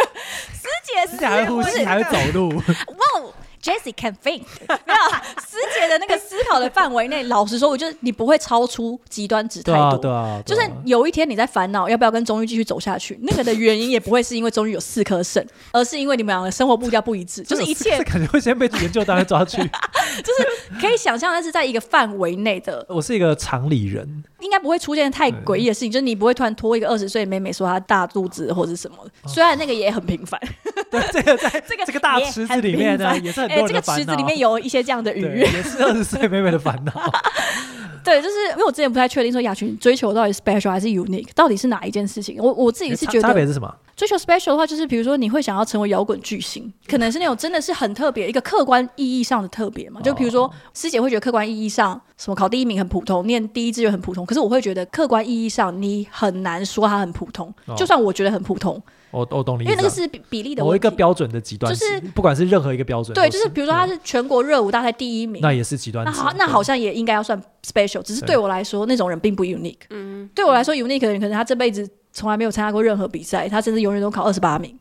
师姐师姐还会呼吸，还会走路。哇！Jessie can think，没有师姐的那个思考的范围内，老实说，我觉得你不会超出极端值太多。对啊，对啊。就是有一天你在烦恼要不要跟钟玉继续走下去，那个的原因也不会是因为钟玉有四颗肾，而是因为你们两个生活步调不一致。就是一切感觉会先被研究单位抓去。就是可以想象，但是在一个范围内的。我是一个常理人，应该不会出现太诡异的事情。就是你不会突然拖一个二十岁妹妹说她大肚子或者什么，虽然那个也很平凡。对，这个在这个这个大池子里面呢，也是很。哎，这个池子里面有一些这样的愉悦，也是二十岁妹妹的烦恼。对，就是因为我之前不太确定说雅群追求到底 special 还是 unique，到底是哪一件事情？我我自己是觉得差别是什么？追求 special 的话，就是比如说你会想要成为摇滚巨星，可能是那种真的是很特别，一个客观意义上的特别嘛。就比如说师姐会觉得客观意义上什么考第一名很普通，念第一志愿很普通，可是我会觉得客观意义上你很难说它很普通，就算我觉得很普通。我我懂你，因为那个是比例的，某一个标准的极端，就是不管是任何一个标准，对，就是比如说他是全国热舞大赛第一名，那也是极端。那好，那好像也应该要算 special，只是对我来说，那种人并不 unique。嗯，对我来说，unique 的人可能他这辈子从来没有参加过任何比赛，他甚至永远都考二十八名。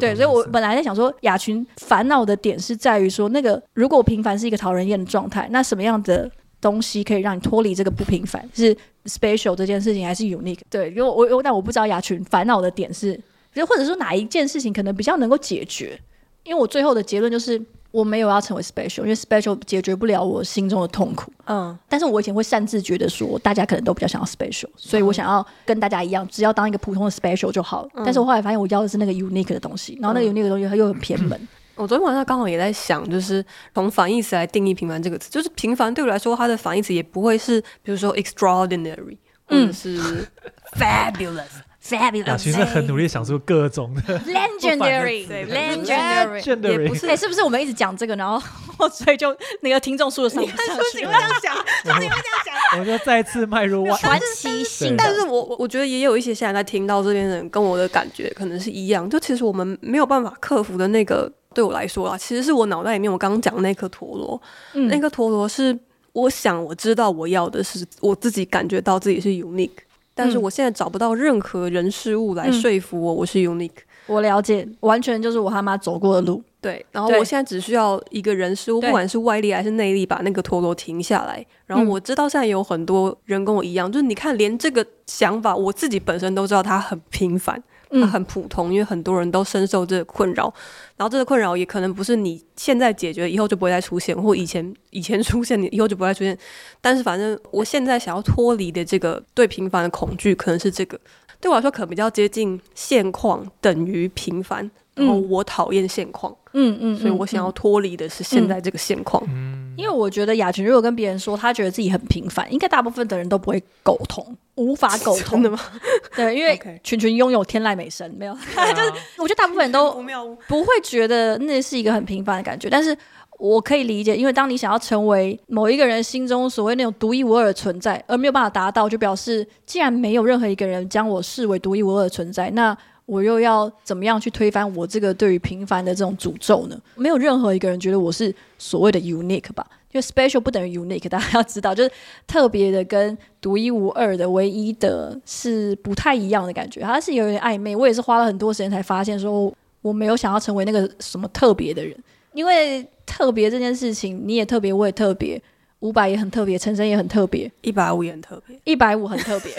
对，所以我本来在想说，雅群烦恼的点是在于说，那个如果平凡是一个讨人厌的状态，那什么样的东西可以让你脱离这个不平凡？是 special 这件事情，还是 unique？对，因为我我但我不知道雅群烦恼的点是。就或者说哪一件事情可能比较能够解决？因为我最后的结论就是我没有要成为 special，因为 special 解决不了我心中的痛苦。嗯，但是我以前会擅自觉得说大家可能都比较想要 special，所以我想要跟大家一样，只要当一个普通的 special 就好。嗯，但是我后来发现我要的是那个 unique 的东西，然后那个 unique 的东西它又很偏门。嗯，我昨天晚上刚好也在想，就是从反义词来定义平凡这个词，就是平凡对我来说，它的反义词也不会是比如说 extraordinary，或者是 fabulous。Fabulous，其实很努力想出各种的。Legendary，legendary，不是哎，是不是我们一直讲这个，然后 所以就那个听众数的上，你看书你会这样讲，书你会这样讲，我就再次迈入传奇性。但是我我觉得也有一些现在在听到这边的人跟我的感觉可能是一样，就其实我们没有办法克服的那个，对我来说啊，其实是我脑袋里面我刚刚讲的那颗陀螺，那颗陀螺是我想我知道我要的是我自己感觉到自己是 unique。但是我现在找不到任何人事物来说服我，我是 unique。我了解，完全就是我他妈走过的路。对，然后我现在只需要一个人事物，不管是外力还是内力，把那个陀螺停下来。然后我知道现在有很多人跟我一样，就是你看，连这个想法，我自己本身都知道它很平凡。它很普通，因为很多人都深受这个困扰，然后这个困扰也可能不是你现在解决，以后就不会再出现，或以前以前出现，你以后就不会再出现。但是反正我现在想要脱离的这个对平凡的恐惧，可能是这个对我来说可能比较接近现况等于平凡。然后我讨厌现况，嗯嗯，所以我想要脱离的是现在这个现况。嗯，因为我觉得雅群如果跟别人说他觉得自己很平凡，应该大部分的人都不会苟同，无法沟通的吗？对，因为群群拥有天籁美声，没有，就是我觉得大部分人都不会觉得那是一个很平凡的感觉。但是我可以理解，因为当你想要成为某一个人心中所谓那种独一无二的存在，而没有办法达到，就表示既然没有任何一个人将我视为独一无二的存在，那。我又要怎么样去推翻我这个对于平凡的这种诅咒呢？没有任何一个人觉得我是所谓的 unique 吧？因为 special 不等于 unique，大家要知道，就是特别的跟独一无二的、唯一的是不太一样的感觉，它是有点暧昧。我也是花了很多时间才发现，说我没有想要成为那个什么特别的人，因为特别这件事情，你也特别，我也特别。五百也很特别，陈昇也很特别，一百五也很特别，一百五很特别。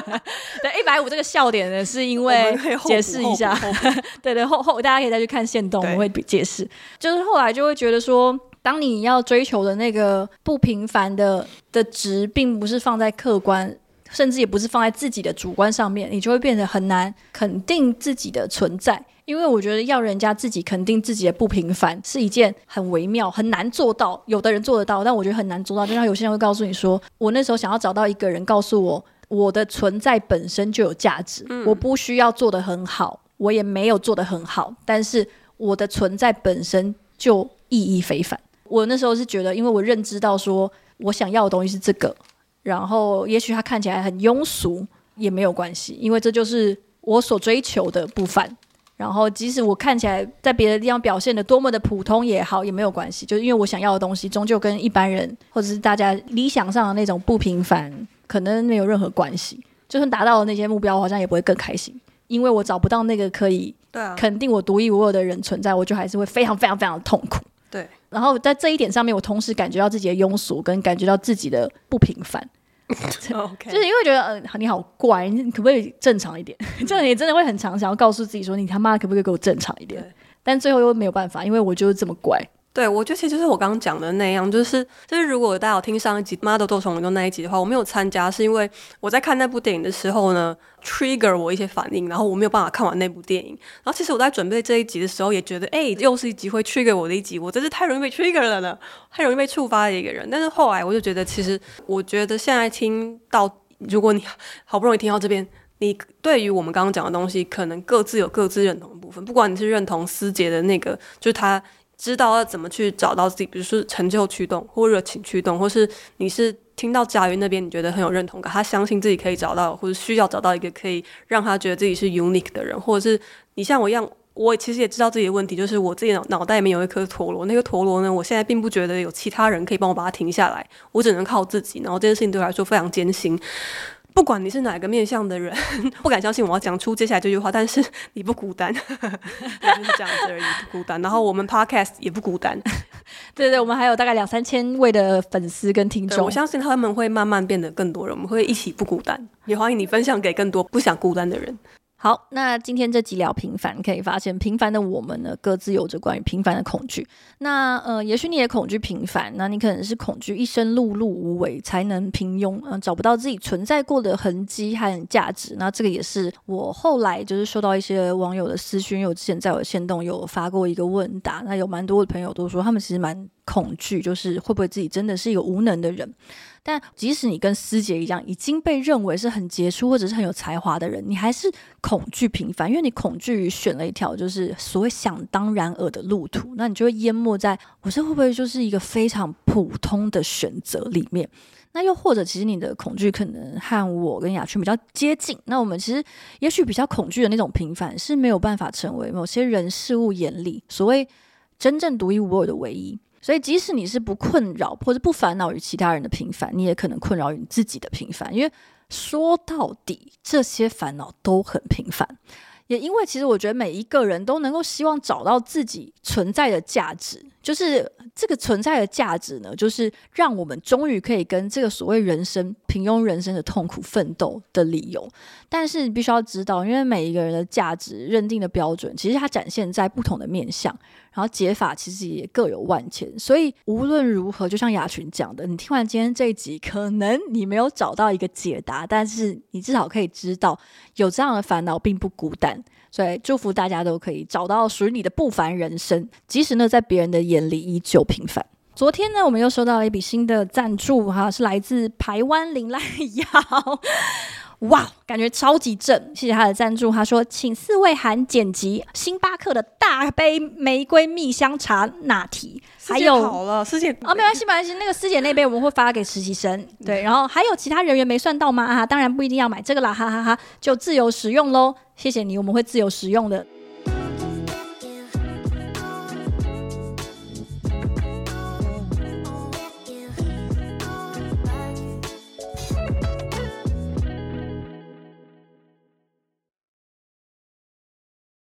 对，一百五这个笑点呢，是因为解释一下，对对后后大家可以再去看线动，我会解释。就是后来就会觉得说，当你要追求的那个不平凡的的值，并不是放在客观。甚至也不是放在自己的主观上面，你就会变得很难肯定自己的存在。因为我觉得要人家自己肯定自己的不平凡是一件很微妙、很难做到。有的人做得到，但我觉得很难做到。就像有些人会告诉你说：“我那时候想要找到一个人告诉我，我的存在本身就有价值，嗯、我不需要做得很好，我也没有做得很好，但是我的存在本身就意义非凡。”我那时候是觉得，因为我认知到说我想要的东西是这个。然后，也许它看起来很庸俗，也没有关系，因为这就是我所追求的不凡。然后，即使我看起来在别的地方表现的多么的普通也好，也没有关系，就是因为我想要的东西，终究跟一般人或者是大家理想上的那种不平凡，可能没有任何关系。就算达到了那些目标，我好像也不会更开心，因为我找不到那个可以肯定我独一无二的人存在，我就还是会非常非常非常的痛苦。对。然后在这一点上面，我同时感觉到自己的庸俗，跟感觉到自己的不平凡。就是因为觉得，嗯、呃，你好怪，你可不可以正常一点？这样你真的会很常想要告诉自己说，你他妈可不可以给我正常一点？但最后又没有办法，因为我就是这么怪。对，我觉得其实就是我刚刚讲的那样，就是就是如果大家有听上一集《妈的多重宇宙》那一集的话，我没有参加，是因为我在看那部电影的时候呢，trigger 我一些反应，然后我没有办法看完那部电影。然后其实我在准备这一集的时候，也觉得，哎，又是一集会 trigger 我的一集，我真是太容易被 trigger 了呢，太容易被触发的一个人。但是后来我就觉得，其实我觉得现在听到，如果你 好不容易听到这边，你对于我们刚刚讲的东西，可能各自有各自认同的部分，不管你是认同思杰的那个，就是他。知道要怎么去找到自己，比如说成就驱动或热情驱动，或是你是听到贾云那边你觉得很有认同感，他相信自己可以找到，或者需要找到一个可以让他觉得自己是 unique 的人，或者是你像我一样，我其实也知道自己的问题，就是我自己脑脑袋里面有一颗陀螺，那个陀螺呢，我现在并不觉得有其他人可以帮我把它停下来，我只能靠自己，然后这件事情对我来说非常艰辛。不管你是哪个面向的人，不敢相信我要讲出接下来这句话，但是 你不孤单，就是这样子而已，不孤单。然后我们 podcast 也不孤单，对，对对，我们还有大概两三千位的粉丝跟听众，我相信他们会慢慢变得更多人，我们会一起不孤单，也欢迎你分享给更多不想孤单的人。好，那今天这集聊平凡，可以发现平凡的我们呢，各自有着关于平凡的恐惧。那呃，也许你也恐惧平凡，那你可能是恐惧一生碌碌无为，才能平庸，嗯、找不到自己存在过的痕迹和价值。那这个也是我后来就是收到一些网友的私讯，因为我之前在我的线动有发过一个问答，那有蛮多的朋友都说他们其实蛮恐惧，就是会不会自己真的是一个无能的人。但即使你跟思杰一样已经被认为是很杰出或者是很有才华的人，你还是恐惧平凡，因为你恐惧于选了一条就是所谓想当然尔的路途，那你就会淹没在我这会不会就是一个非常普通的选择里面？那又或者其实你的恐惧可能和我跟雅群比较接近，那我们其实也许比较恐惧的那种平凡是没有办法成为某些人事物眼里所谓真正独一无二的唯一。所以，即使你是不困扰或者不烦恼于其他人的平凡，你也可能困扰于你自己的平凡。因为说到底，这些烦恼都很平凡。也因为，其实我觉得每一个人都能够希望找到自己存在的价值，就是这个存在的价值呢，就是让我们终于可以跟这个所谓人生平庸人生的痛苦奋斗的理由。但是，你必须要知道，因为每一个人的价值认定的标准，其实它展现在不同的面向。然后解法其实也各有万千，所以无论如何，就像雅群讲的，你听完今天这一集，可能你没有找到一个解答，但是你至少可以知道，有这样的烦恼并不孤单。所以祝福大家都可以找到属于你的不凡人生，即使呢在别人的眼里依旧平凡。昨天呢，我们又收到了一笔新的赞助，哈，是来自台湾林赖 瑶。哇，感觉超级正！谢谢他的赞助。他说：“请四位含剪辑星巴克的大杯玫瑰蜜香茶拿铁，还有好了，师姐哦，没关系，没关系，那个师姐那杯我们会发给实习生。对，然后还有其他人员没算到吗？啊，当然不一定要买这个啦，哈哈哈，哈，就自由使用喽。谢谢你，我们会自由使用的。”